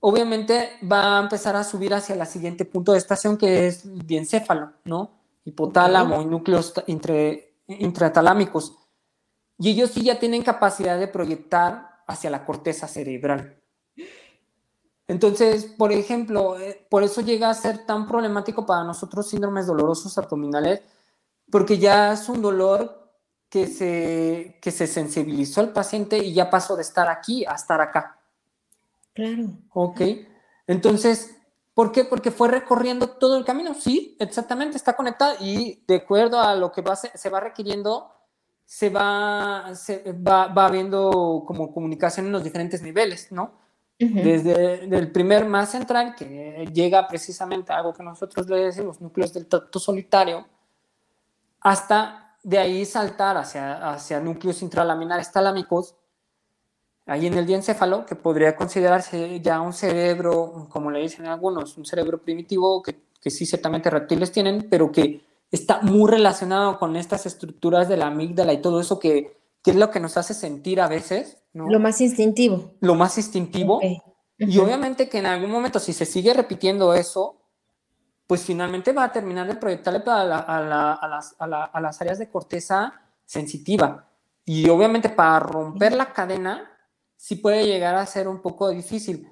obviamente va a empezar a subir hacia el siguiente punto de estación que es el diencéfalo, ¿no? Hipotálamo y núcleos entre, intratalámicos. Y ellos sí ya tienen capacidad de proyectar hacia la corteza cerebral. Entonces, por ejemplo, eh, por eso llega a ser tan problemático para nosotros síndromes dolorosos abdominales, porque ya es un dolor que se, que se sensibilizó el paciente y ya pasó de estar aquí a estar acá. Claro. Ok. Entonces, ¿por qué? Porque fue recorriendo todo el camino. Sí, exactamente, está conectado y de acuerdo a lo que va, se, va requiriendo, se va, se va, va habiendo como comunicación en los diferentes niveles, ¿no? Desde el primer más central, que llega precisamente a algo que nosotros le decimos núcleos del tracto solitario, hasta de ahí saltar hacia, hacia núcleos intralaminares talámicos, ahí en el diencéfalo, que podría considerarse ya un cerebro, como le dicen algunos, un cerebro primitivo, que, que sí ciertamente reptiles tienen, pero que está muy relacionado con estas estructuras de la amígdala y todo eso que, que es lo que nos hace sentir a veces. ¿no? Lo más instintivo. Lo más instintivo. Y obviamente que en algún momento, si se sigue repitiendo eso, pues finalmente va a terminar de proyectarle a, a, las, a, las, áreas de corteza sensitiva. Y obviamente para romper la cadena, sí puede llegar a ser un poco difícil.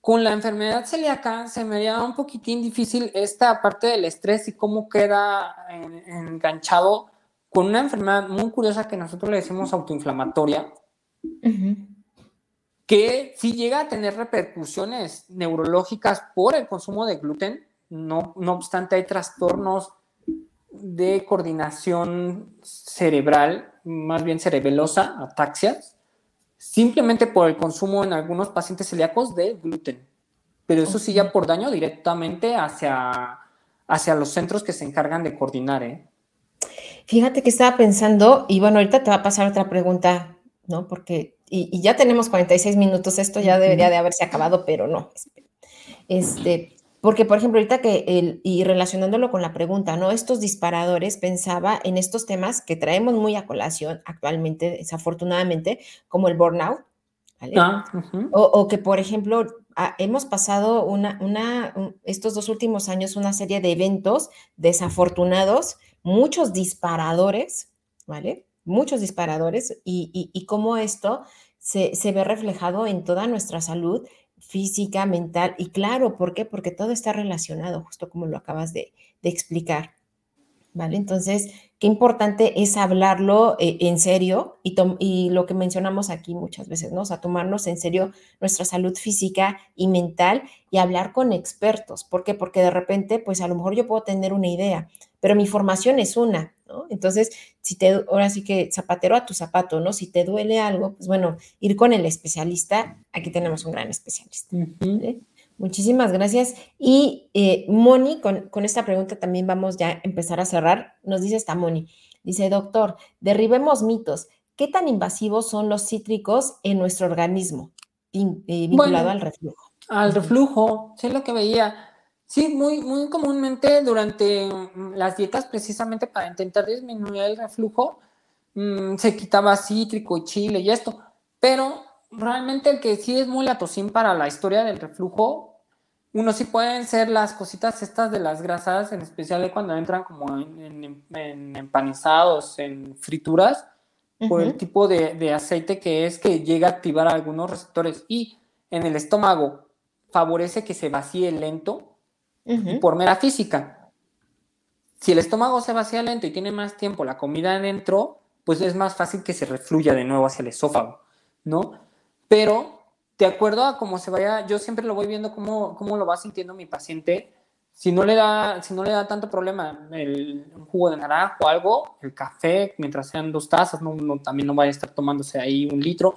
Con la enfermedad celíaca se me haría un poquitín difícil esta parte del estrés y cómo queda enganchado con una enfermedad muy curiosa que nosotros le decimos autoinflamatoria, que sí llega a tener repercusiones neurológicas por el consumo de gluten, no, no obstante hay trastornos de coordinación cerebral, más bien cerebelosa, ataxias, simplemente por el consumo en algunos pacientes celíacos de gluten. Pero eso sí ya por daño directamente hacia, hacia los centros que se encargan de coordinar. ¿eh? Fíjate que estaba pensando, y bueno, ahorita te va a pasar otra pregunta, ¿no? Porque, y, ya tenemos 46 minutos, esto ya debería de haberse acabado, pero no. Este, porque, por ejemplo, ahorita que, el, y relacionándolo con la pregunta, ¿no? Estos disparadores, pensaba en estos temas que traemos muy a colación actualmente, desafortunadamente, como el burnout, ¿vale? Ah, o, que, por ejemplo, hemos pasado una, una, estos dos últimos años una serie de eventos desafortunados, muchos disparadores, ¿vale? Muchos disparadores y, y, y cómo esto se, se ve reflejado en toda nuestra salud física, mental, y claro, ¿por qué? Porque todo está relacionado, justo como lo acabas de, explicar. ¿Vale? Entonces, qué importante es hablarlo eh, en serio y, y, lo que mencionamos aquí muchas veces, ¿no? O sea, tomarnos en serio nuestra salud física y mental y hablar con expertos. ¿Por qué? Porque de repente, pues a lo mejor yo puedo tener una idea, pero mi formación es una, entonces, si te, ahora sí que zapatero a tu zapato, ¿no? Si te duele algo, pues bueno, ir con el especialista, aquí tenemos un gran especialista. Muchísimas gracias. Y eh, Moni, con, con, esta pregunta también vamos ya a empezar a cerrar. Nos dice esta Moni, dice, doctor, derribemos mitos. ¿Qué tan invasivos son los cítricos en nuestro organismo eh, vinculado al reflujo? Al reflujo, sé lo que veía Sí, muy, muy comúnmente durante mm, las dietas, precisamente para intentar disminuir el reflujo, mm, se quitaba cítrico y chile y esto, pero realmente el que sí es muy latosín para la historia del reflujo, uno sí pueden ser las cositas estas de las grasas, en especial cuando entran como en, empanizados, en frituras, por el tipo de, de aceite que es que llega a activar algunos receptores. Y en el estómago favorece que se vacíe lento por mera física. Si el estómago se vacía lento y tiene más tiempo la comida adentro, pues es más fácil que se refluya de nuevo hacia el esófago, ¿no? Pero de acuerdo a cómo se vaya, yo siempre lo voy viendo cómo, cómo lo va sintiendo mi paciente. Si no le da, si no le da tanto problema el jugo de naranja o algo, el café, mientras sean dos tazas, no, también no vaya a estar tomándose ahí un litro.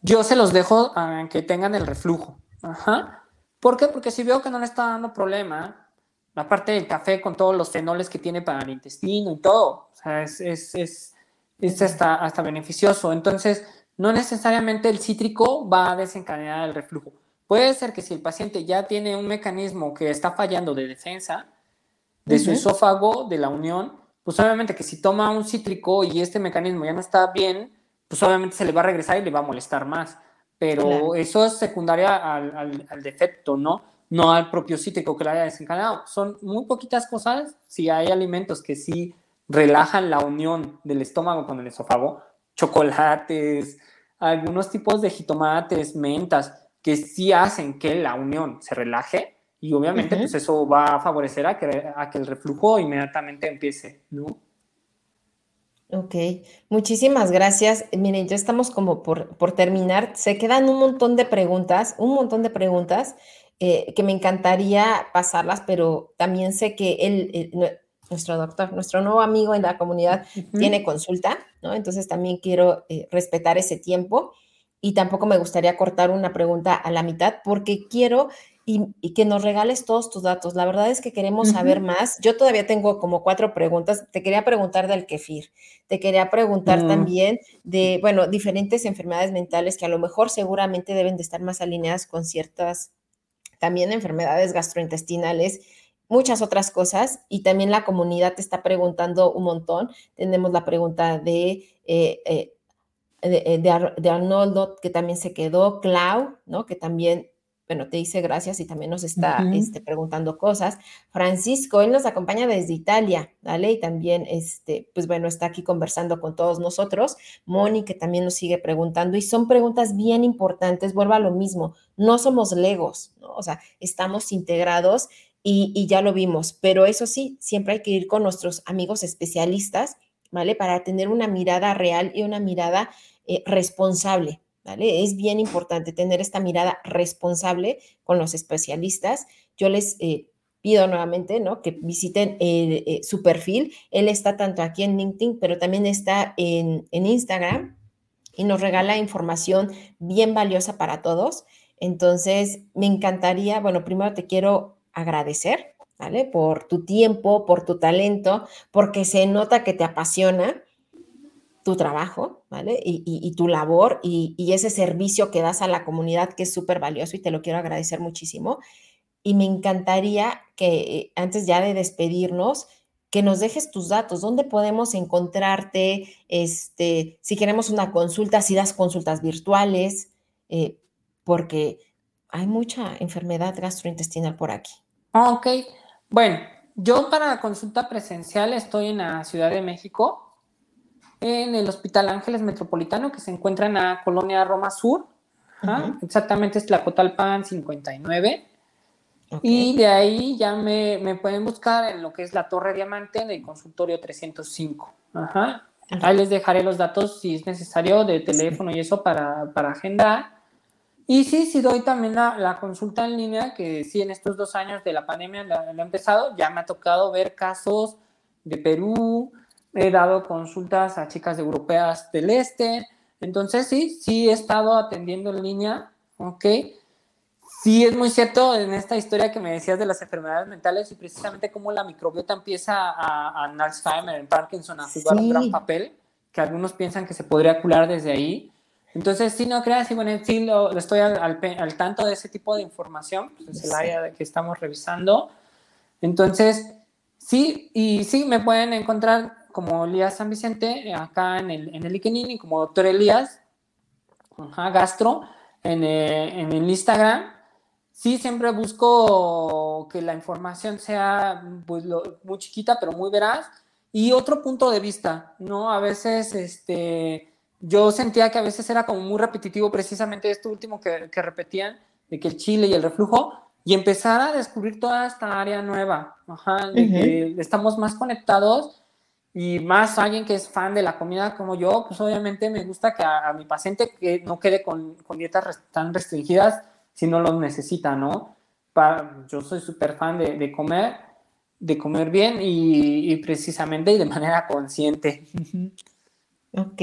Yo se los dejo a que tengan el reflujo. Ajá. ¿Por qué? Porque si veo que no le está dando problema, la parte del café con todos los fenoles que tiene para el intestino y todo, o sea, es, es, es, es hasta, hasta beneficioso. Entonces, no necesariamente el cítrico va a desencadenar el reflujo. Puede ser que si el paciente ya tiene un mecanismo que está fallando de defensa de su esófago, de la unión, pues obviamente que si toma un cítrico y este mecanismo ya no está bien, pues obviamente se le va a regresar y le va a molestar más. Pero eso es secundaria al, al, defecto, ¿no? No al propio cítrico que lo haya desencadenado. Son muy poquitas cosas. Si hay alimentos que sí relajan la unión del estómago con el esófago, chocolates, algunos tipos de jitomates, mentas, que sí hacen que la unión se relaje y obviamente pues eso va a favorecer a que, a que el reflujo inmediatamente empiece, ¿no? Ok, muchísimas gracias. Miren, ya estamos como por, por terminar. Se quedan un montón de preguntas, un montón de preguntas eh, que me encantaría pasarlas, pero también sé que él, nuestro doctor, nuestro nuevo amigo en la comunidad, tiene consulta, ¿no? Entonces también quiero eh, respetar ese tiempo y tampoco me gustaría cortar una pregunta a la mitad porque quiero y, que nos regales todos tus datos. La verdad es que queremos saber más. Yo todavía tengo como cuatro preguntas. Te quería preguntar del kefir. Te quería preguntar mm. también de, bueno, diferentes enfermedades mentales que a lo mejor seguramente deben de estar más alineadas con ciertas también enfermedades gastrointestinales muchas otras cosas y también la comunidad te está preguntando un montón. Tenemos la pregunta de, eh, eh, de, de, Arnoldo, que también se quedó, Clau, ¿no? Que también bueno, te dice gracias y también nos está este, preguntando cosas. Francisco, él nos acompaña desde Italia, ¿vale? Y también, este, pues bueno, está aquí conversando con todos nosotros. Moni, que también nos sigue preguntando, y son preguntas bien importantes, vuelvo a lo mismo, no somos legos, ¿no? O sea, estamos integrados y, y ya lo vimos, pero eso sí, siempre hay que ir con nuestros amigos especialistas, ¿vale? Para tener una mirada real y una mirada eh, responsable, es bien importante tener esta mirada responsable con los especialistas. Yo les eh, pido nuevamente, ¿no? Que visiten eh, su perfil. Él está tanto aquí en LinkedIn, pero también está en, en Instagram y nos regala información bien valiosa para todos. Entonces, me encantaría, bueno, primero te quiero agradecer, ¿vale? Por tu tiempo, por tu talento, porque se nota que te apasiona tu trabajo, ¿vale? Y, tu labor y, ese servicio que das a la comunidad que es súper valioso y te lo quiero agradecer muchísimo. Y me encantaría que eh, antes ya de despedirnos, que nos dejes tus datos, dónde podemos encontrarte, este, si queremos una consulta, si das consultas virtuales, eh, porque hay mucha enfermedad gastrointestinal por aquí. Ok, bueno, yo para consulta presencial estoy en la Ciudad de México, en el Hospital Ángeles Metropolitano, que se encuentra en la colonia Roma Sur. Exactamente es Tlacotalpan 59. Y de ahí ya me, me, pueden buscar en lo que es la Torre Diamante en el consultorio 305. Ajá. Ahí les dejaré los datos si es necesario de teléfono y eso para, para agendar. Y sí, sí doy también la, la, consulta en línea, que sí en estos dos años de la pandemia la, he empezado, ya me ha tocado ver casos de Perú, he dado consultas a chicas europeas del este, entonces sí, sí he estado atendiendo en línea, ¿ok? Sí, es muy cierto en esta historia que me decías de las enfermedades mentales y precisamente cómo la microbiota empieza a, a en Alzheimer, en Parkinson, a jugar un gran papel, que algunos piensan que se podría curar desde ahí. Entonces, sí, no creas, y bueno, sí lo, estoy al, al, tanto de ese tipo de información, pues es el área que estamos revisando. Entonces, sí, y sí, me pueden encontrar como Elías San Vicente, acá en el, en el y como doctor Elías, gastro, en, eh, en, el Instagram. Sí, siempre busco que la información sea pues, muy chiquita, pero muy veraz. Y otro punto de vista, ¿no? A veces, este, yo sentía que a veces era como muy repetitivo precisamente esto último que, que repetían, de que el chile y el reflujo, y empezar a descubrir toda esta área nueva, Ajá, de que estamos más conectados y más alguien que es fan de la comida como yo, pues obviamente me gusta que a, mi paciente que no quede con, con, dietas tan restringidas si no lo necesita, ¿no? Para, yo soy súper fan de, de, comer, de comer bien y, y, precisamente y de manera consciente. Ok.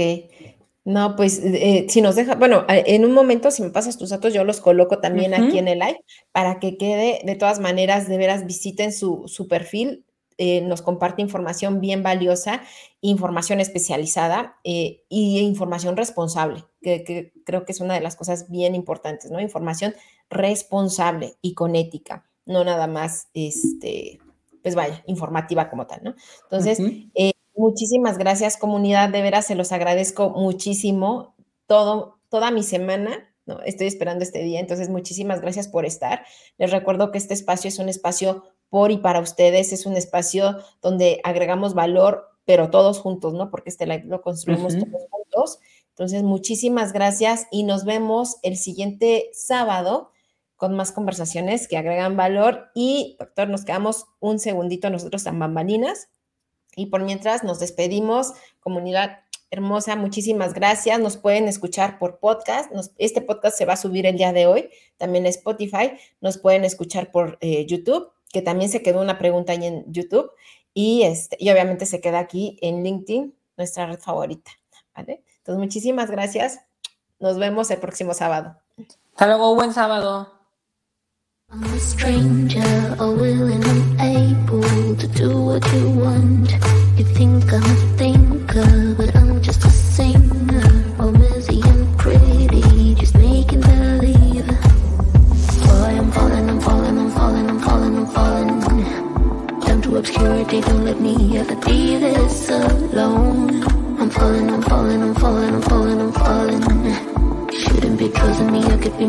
No, pues eh, si nos deja, bueno, en un momento si me pasas tus datos, yo los coloco también aquí en el live para que quede, de todas maneras, de veras visiten su, su perfil, eh, nos comparte información bien valiosa, información especializada eh, y información responsable, que, creo que es una de las cosas bien importantes, ¿no? Información responsable y con ética, no nada más, este, pues vaya, informativa como tal, ¿no? Entonces, eh, muchísimas gracias comunidad, de veras se los agradezco muchísimo todo, toda mi semana. ¿no? Estoy esperando este día, entonces muchísimas gracias por estar. Les recuerdo que este espacio es un espacio por y para ustedes, es un espacio donde agregamos valor, pero todos juntos, ¿no? Porque este live lo construimos todos juntos. Entonces, muchísimas gracias y nos vemos el siguiente sábado con más conversaciones que agregan valor. Y, doctor, nos quedamos un segundito nosotros en bambalinas. Y por mientras nos despedimos, comunidad hermosa, muchísimas gracias. Nos pueden escuchar por podcast. este podcast se va a subir el día de hoy, también en Spotify. Nos pueden escuchar por eh, YouTube, que también se quedó una pregunta ahí en YouTube. Y, este, y obviamente se queda aquí en LinkedIn, nuestra red favorita. ¿vale? Entonces, muchísimas gracias. Nos vemos el próximo sábado. Hasta luego, buen sábado. I'm a stranger, unwilling, unable to do what you want. You think I'm a thinker, but I'm just a singer. All busy and pretty, just making believe. Boy, I'm falling, I'm falling, I'm falling, I'm falling, I'm falling. Down to obscurity, don't let me ever be this alone. I'm falling, I'm falling, I'm falling, I'm falling, I'm falling. Shouldn't be trusting me, I could be